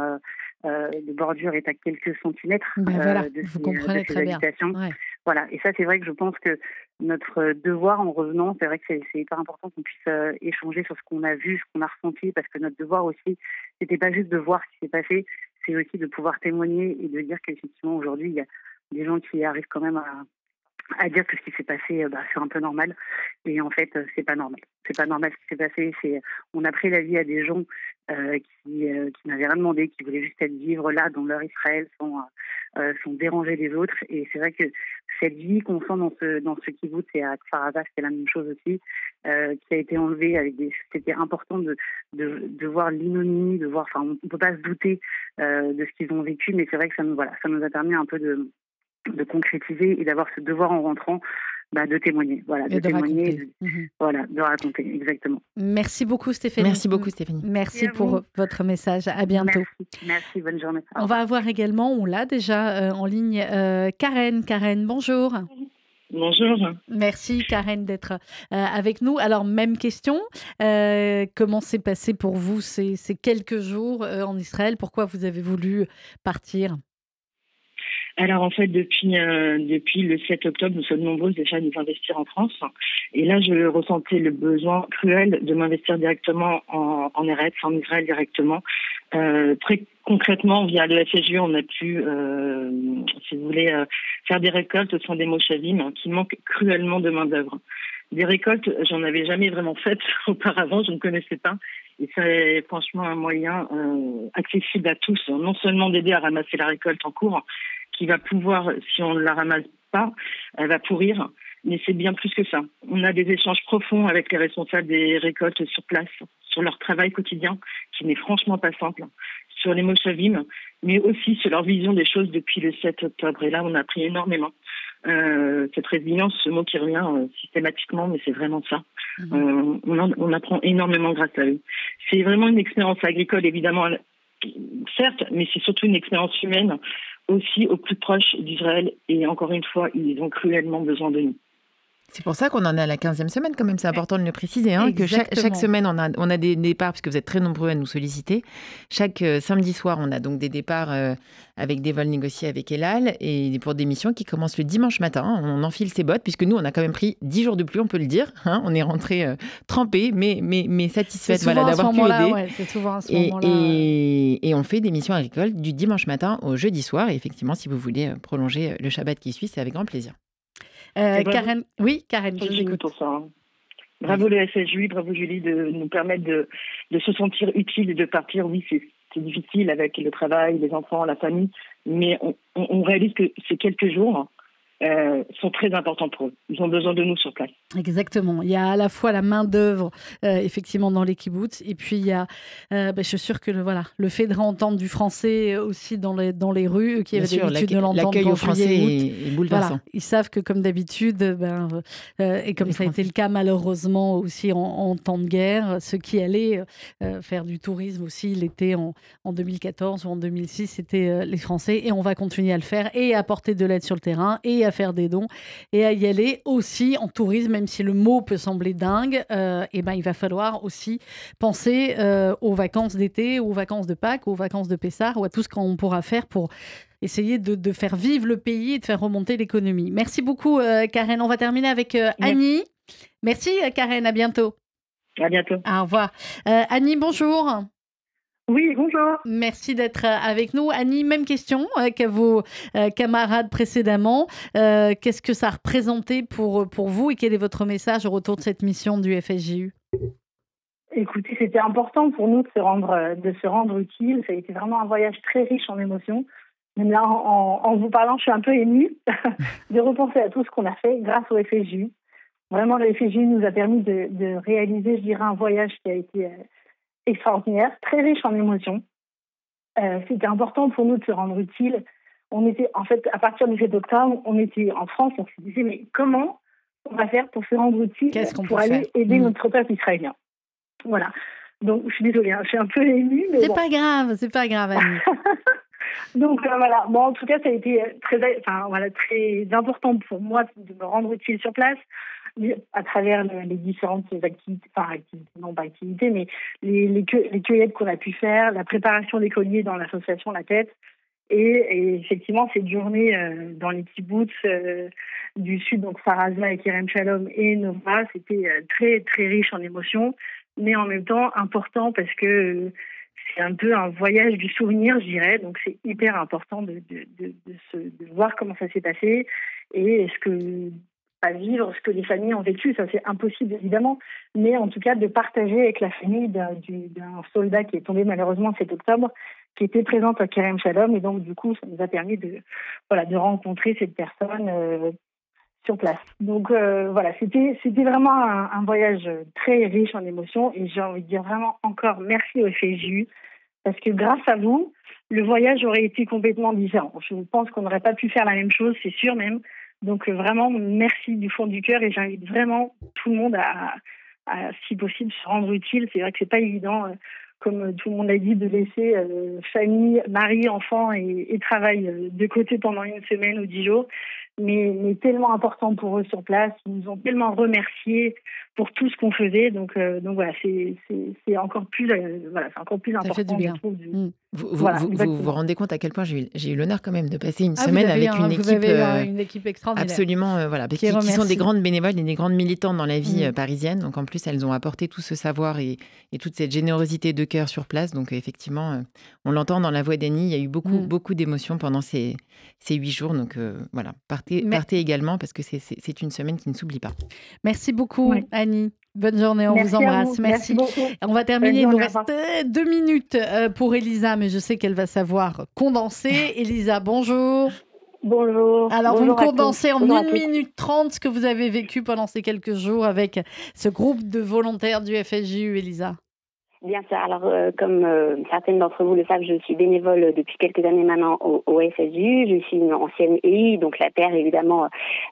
de bordure est à quelques centimètres ben voilà, de vous comprenez très bien. Voilà. Et ça, c'est vrai que je pense que notre devoir en revenant, c'est vrai que c'est hyper important qu'on puisse euh, échanger sur ce qu'on a vu, ce qu'on a ressenti, parce que notre devoir aussi, c'était pas juste de voir ce qui s'est passé, c'est aussi de pouvoir témoigner et de dire qu'effectivement aujourd'hui, il y a des gens qui arrivent quand même à, à dire que ce qui s'est passé, euh, bah, c'est un peu normal. Et en fait, euh, c'est pas normal. C'est pas normal ce qui s'est passé. On a pris la vie à des gens euh, qui, n'avaient rien demandé, qui voulaient juste être vivre là dans leur Israël, sans, déranger les autres. Et c'est vrai que cette vie qu'on sent dans ce dans ce kibbutz à Kfar c'est la même chose aussi, qui a été enlevée. C'était important de, voir l'inonimie, de voir. Enfin, on, peut pas se douter de ce qu'ils ont vécu, mais c'est vrai que ça nous a permis un peu de de concrétiser et d'avoir ce devoir en rentrant bah, de témoigner, voilà, de, témoigner, de, Mhm. voilà, de raconter, exactement. Merci beaucoup Stéphanie. Merci beaucoup, Stéphanie. Merci pour vous. votre message. À bientôt. Merci, merci, bonne journée. On va avoir également, on l'a déjà euh, en ligne, euh, Karen. Karen, bonjour. Bonjour. Merci Karen d'être euh, avec nous. Alors, même question. Euh, comment s'est passé pour vous ces, ces quelques jours euh, en Israël? Pourquoi vous avez voulu partir? Alors en fait, depuis, euh, depuis le 7 octobre, nous sommes nombreuses déjà à nous investir en France. Et là, je ressentais le besoin cruel de m'investir directement en, en en Israël directement. Euh, très concrètement, via le FSU, on a pu, euh, si vous voulez, euh, faire des récoltes au sein des Moshavim qui manquent cruellement de main-d'œuvre. Des récoltes, j'en avais jamais vraiment faites auparavant, je ne connaissais pas. Et c'est franchement un moyen euh, accessible à tous, non seulement d'aider à ramasser la récolte en cours, qui va pouvoir, si on ne la ramasse pas, elle va pourrir, mais c'est bien plus que ça. On a des échanges profonds avec les responsables des récoltes sur place, sur leur travail quotidien, qui n'est franchement pas simple, sur les Moshavim, mais aussi sur leur vision des choses depuis le 7 octobre. Et là, on a appris énormément. Euh, cette résilience, ce mot qui revient euh, systématiquement, mais c'est vraiment ça. Euh, on, en- on apprend énormément grâce à eux. C'est vraiment une expérience agricole, évidemment, certes, mais c'est surtout une expérience humaine aussi au plus proche d'Israël. Et encore une fois, ils ont cruellement besoin de nous. C'est pour ça qu'on en est à la 15e semaine, quand même, c'est important de le préciser, hein, que chaque, semaine, on a, on a des départs, parce que vous êtes très nombreux à nous solliciter. Chaque euh, samedi soir, on a donc des départs euh, avec des vols négociés avec Elal, et pour des missions qui commencent le dimanche matin. On enfile ses bottes, puisque nous, on a quand même pris 10 jours de pluie, on peut le dire. hein. on est rentré euh, trempé, mais, mais, mais satisfaite voilà, d'avoir pu aider. ouais, souvent à ce Et, et- et on fait des missions agricoles du dimanche matin au jeudi soir. Et effectivement, si vous voulez prolonger le Shabbat qui suit, c'est avec grand plaisir. Euh. Karen, oui, Karen, je vous écoute. pour ça. hein. Bravo le FSJU, bravo Julie de nous permettre de, de se sentir utile et de partir. Oui, c'est c'est difficile avec le travail, les enfants, la famille, mais on, on- on réalise que ces quelques jours euh, sont très importants pour eux. Ils ont besoin de nous sur place. Exactement. Il y a à la fois la main d'œuvre, euh, effectivement, dans les kibbutz, et puis il y a, euh, bah, je suis sûre que le, voilà, le fait de réentendre du français aussi dans les, dans les rues, qui sûr, l'habitude de l'entendre l'accueil qu'en au français juillet, août. est- est bouleversant. Voilà, ils savent que comme d'habitude, ben, euh, et comme Les ça a été le cas malheureusement aussi en, en temps de guerre, ceux qui allaient euh, faire du tourisme aussi l'été en, en 2014 ou en 2006, c'était euh, les Français, et on va continuer à le faire, et à apporter de l'aide sur le terrain, et à faire des dons, et à y aller aussi en tourisme, même si le mot peut sembler dingue, euh, et ben il va falloir aussi penser euh, aux vacances d'été, aux vacances de Pâques, aux vacances de Pessard, ou à tout ce qu'on pourra faire pour essayer de, de faire vivre le pays et de faire remonter l'économie. Merci beaucoup, euh, Karen. On va terminer avec. Annie. Merci, Karen. À bientôt. À bientôt. Au revoir. Annie, bonjour. Oui, bonjour. Merci d'être euh, avec nous. Annie, même question euh, qu'à vos euh, camarades précédemment. Euh, Qu'est-ce que ça a représenté pour, pour vous et quel est votre message au retour de cette mission du FSJU Écoutez, c'était important pour nous de se rendre, de se rendre utile. Ça a été vraiment un voyage très riche en émotions. Même là, en, vous parlant, je suis un peu émue de repenser à tout ce qu'on a fait grâce au FSJU. Vraiment, le FSJU nous a permis de, de réaliser, je dirais, un voyage qui a été extraordinaire, très riche en émotions. Euh, c'était important pour nous de se rendre utile. On était, en fait, à partir du 7 octobre, on était en France, on se disait, mais comment on va faire pour se rendre utile Qu'est-ce qu'on pour aller faire aider Mm. notre peuple israélien? Voilà. Donc, je suis désolée, hein, je suis un peu émue, mais C'est bon. pas grave, c'est pas grave, Annie. Donc euh, voilà, bon, en tout cas, ça a été euh, très, enfin, voilà, très important pour moi de me rendre utile sur place à travers le- les différentes activités, enfin activités, non pas activités, mais les, les, cueil- les cueillettes qu'on a pu faire, la préparation des colliers dans l'association La Tête. Et, effectivement, cette journée euh, dans les kibbutz euh, du sud, donc Farazma et Kerem Shalom et Nova, c'était euh, très très riche en émotions, mais en même temps important parce que c'est un peu un voyage du souvenir, je dirais. Donc c'est hyper important de, de, de, de, voir comment ça s'est passé et est-ce que pas vivre ce que les familles ont vécu, ça c'est impossible évidemment, mais en tout cas de partager avec la famille d'un soldat qui est tombé malheureusement cet octobre qui était présente à Kerem Shalom. Et donc, du coup, ça nous a permis de, voilà, de rencontrer cette personne euh, sur place. Donc, euh, voilà, c'était, c'était vraiment un, voyage très riche en émotions. Et j'ai envie de dire vraiment encore merci au FJU. Parce que grâce à vous, le voyage aurait été complètement différent. Je pense qu'on n'aurait pas pu faire la même chose, c'est sûr même. Donc, vraiment, merci du fond du cœur. Et j'invite vraiment tout le monde à, si possible, se rendre utile. C'est vrai que c'est pas évident euh, comme tout le monde a dit, de laisser euh, famille, mari, enfant et, travail euh, de côté pendant une semaine ou dix jours mais, mais, tellement important pour eux sur place. Ils nous ont tellement remerciés pour tout ce qu'on faisait. Donc, euh, donc voilà, c'est encore plus, euh, voilà, c'est encore plus important. Ça fait du bien. Mmh. Vous, vous, vous, vous, rendez compte à quel point j'ai eu, eu l'honneur quand même de passer une ah, semaine avec une, équipe, euh, une équipe extraordinaire. Absolument, voilà, qui, qui, sont des grandes bénévoles et des grandes militantes dans la vie mmh. parisienne. Donc en plus, elles ont apporté tout ce savoir et, et toute cette générosité de cœur sur place. Donc effectivement, on l'entend dans la voix d'Annie. Il y a eu beaucoup, mmh. beaucoup d'émotions pendant ces, ces huit jours. Donc voilà, partez, également parce que c'est une semaine qui ne s'oublie pas. Merci beaucoup, Annie. Bonne journée, on vous embrasse. Merci. On va terminer. Il nous reste deux minutes euh, pour Elisa, mais je sais qu'elle va savoir condenser. Elisa, bonjour. Bonjour. Alors, vous me condensez en 1 minute 30 ce que vous avez vécu pendant ces quelques jours avec ce groupe de volontaires du FSJU, Elisa. Bien sûr. Alors, euh, comme euh, certaines d'entre vous le savent, je suis bénévole depuis quelques années maintenant au, au SSU. Je suis une ancienne EI, donc la terre, évidemment,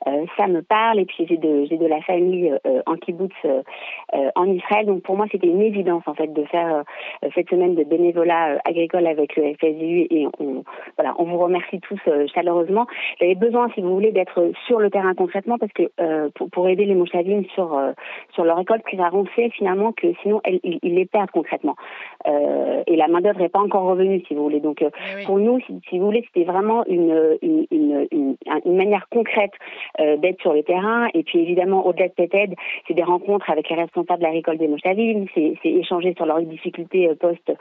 euh, ça me parle. Et puis, j'ai de, j'ai de la famille en kibbutz en Israël. Donc, pour moi, c'était une évidence, en fait, de faire cette semaine de bénévolat agricole avec le FSU. Et on, voilà, on vous remercie tous chaleureusement. J'avais besoin, si vous voulez, d'être sur le terrain concrètement parce que pour, pour, aider les mouchavines sur, sur leur école, puis on sait finalement que sinon, ils, ils les perdent concrètement. Euh, et la main d'œuvre n'est pas encore revenue, si vous voulez. Donc, euh, eh pour nous, si, vous voulez, c'était vraiment une, une, une, une, manière concrète euh, d'être sur le terrain. Et puis, évidemment, au-delà de cette aide, c'est des rencontres avec les responsables de la récolte des Mochavines, c'est échanger sur leurs difficultés post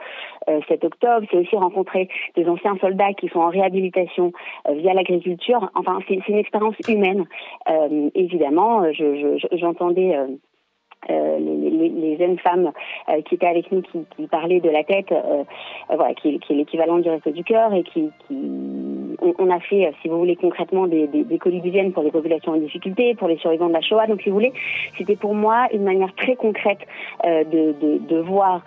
7 octobre, c'est aussi rencontrer des anciens soldats qui sont en réhabilitation via l'agriculture. Enfin, c'est une expérience humaine. évidemment, j'entendais... Je, euh, les, jeunes femmes euh, qui étaient avec nous, qui, qui parlaient de la tête, euh, voilà, qui, est l'équivalent du reste du cœur, et qui on, a fait, si vous voulez, concrètement des, des, des colis pour les populations en difficulté, pour les survivants de la Shoah. Donc, si vous voulez, c'était pour moi une manière très concrète de, de, de, voir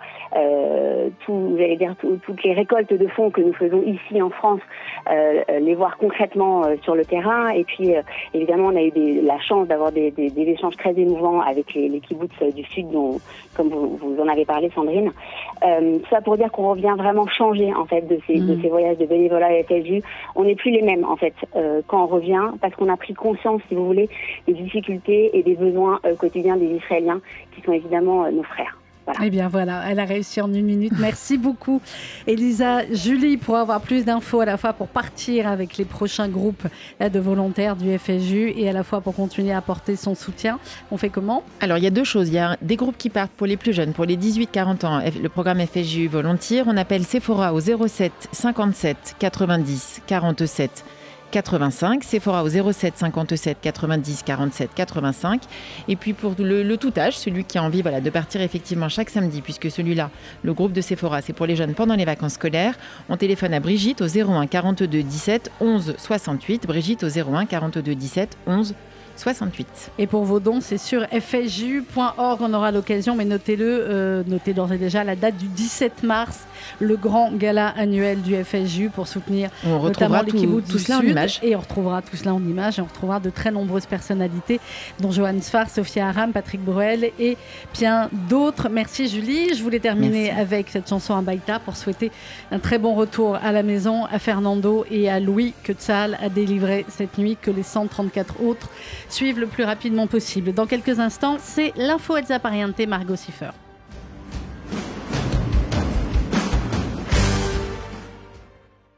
tout, dire, toutes les récoltes de fonds que nous faisons ici en France, les voir concrètement sur le terrain. Et puis, évidemment, on a eu des, la chance d'avoir des, des, échanges très émouvants avec les, les euh, du Sud, dont, comme vous, vous, en avez parlé, Sandrine. Euh, ça pour dire qu'on revient vraiment changer en fait de ces, de mm. ces voyages de bénévolat à la On n'est plus les mêmes en fait euh, quand on revient parce qu'on a pris conscience, si vous voulez, des difficultés et des besoins euh, quotidiens des Israéliens qui sont évidemment nos frères. Eh bien voilà, elle a réussi en une minute. Merci beaucoup, Elisa. Julie, pour avoir plus d'infos à la fois pour partir avec les prochains groupes de volontaires du FSU et à la fois pour continuer à apporter son soutien, on fait comment? Alors il y a deux choses. Il y a des groupes qui partent pour les plus jeunes, pour les 18-40 ans, le programme FSU Volontiers. On appelle Sephora au 07 57 90 47 85, Sephora au 07 57 90 47 85. Et puis pour le, tout âge, celui qui a envie voilà, de partir effectivement chaque samedi, puisque celui-là, le groupe de Sephora, c'est pour les jeunes pendant les vacances scolaires, on téléphone à Brigitte au 01 42 17 11 68. Brigitte au 01 42 17 11 68. Et pour vos dons, c'est sur fju.org. On aura l'occasion, mais notez-le, euh, notez d'ores et déjà la date du 17 mars, le grand gala annuel du FSJU pour soutenir on notamment tout, tout cela en image. Et on retrouvera tout cela en image et on retrouvera de très nombreuses personnalités, dont Johan Sfar, Sophia Aram, Patrick Bruel et bien d'autres. Merci Julie. Je voulais terminer avec cette chanson à Baïta pour souhaiter un très bon retour à la maison à Fernando et à Louis que Tzal a délivré cette nuit, que les 134 autres suivent le plus rapidement possible. Dans quelques instants, c'est l'info Elsa Pariente, Margot Siffer.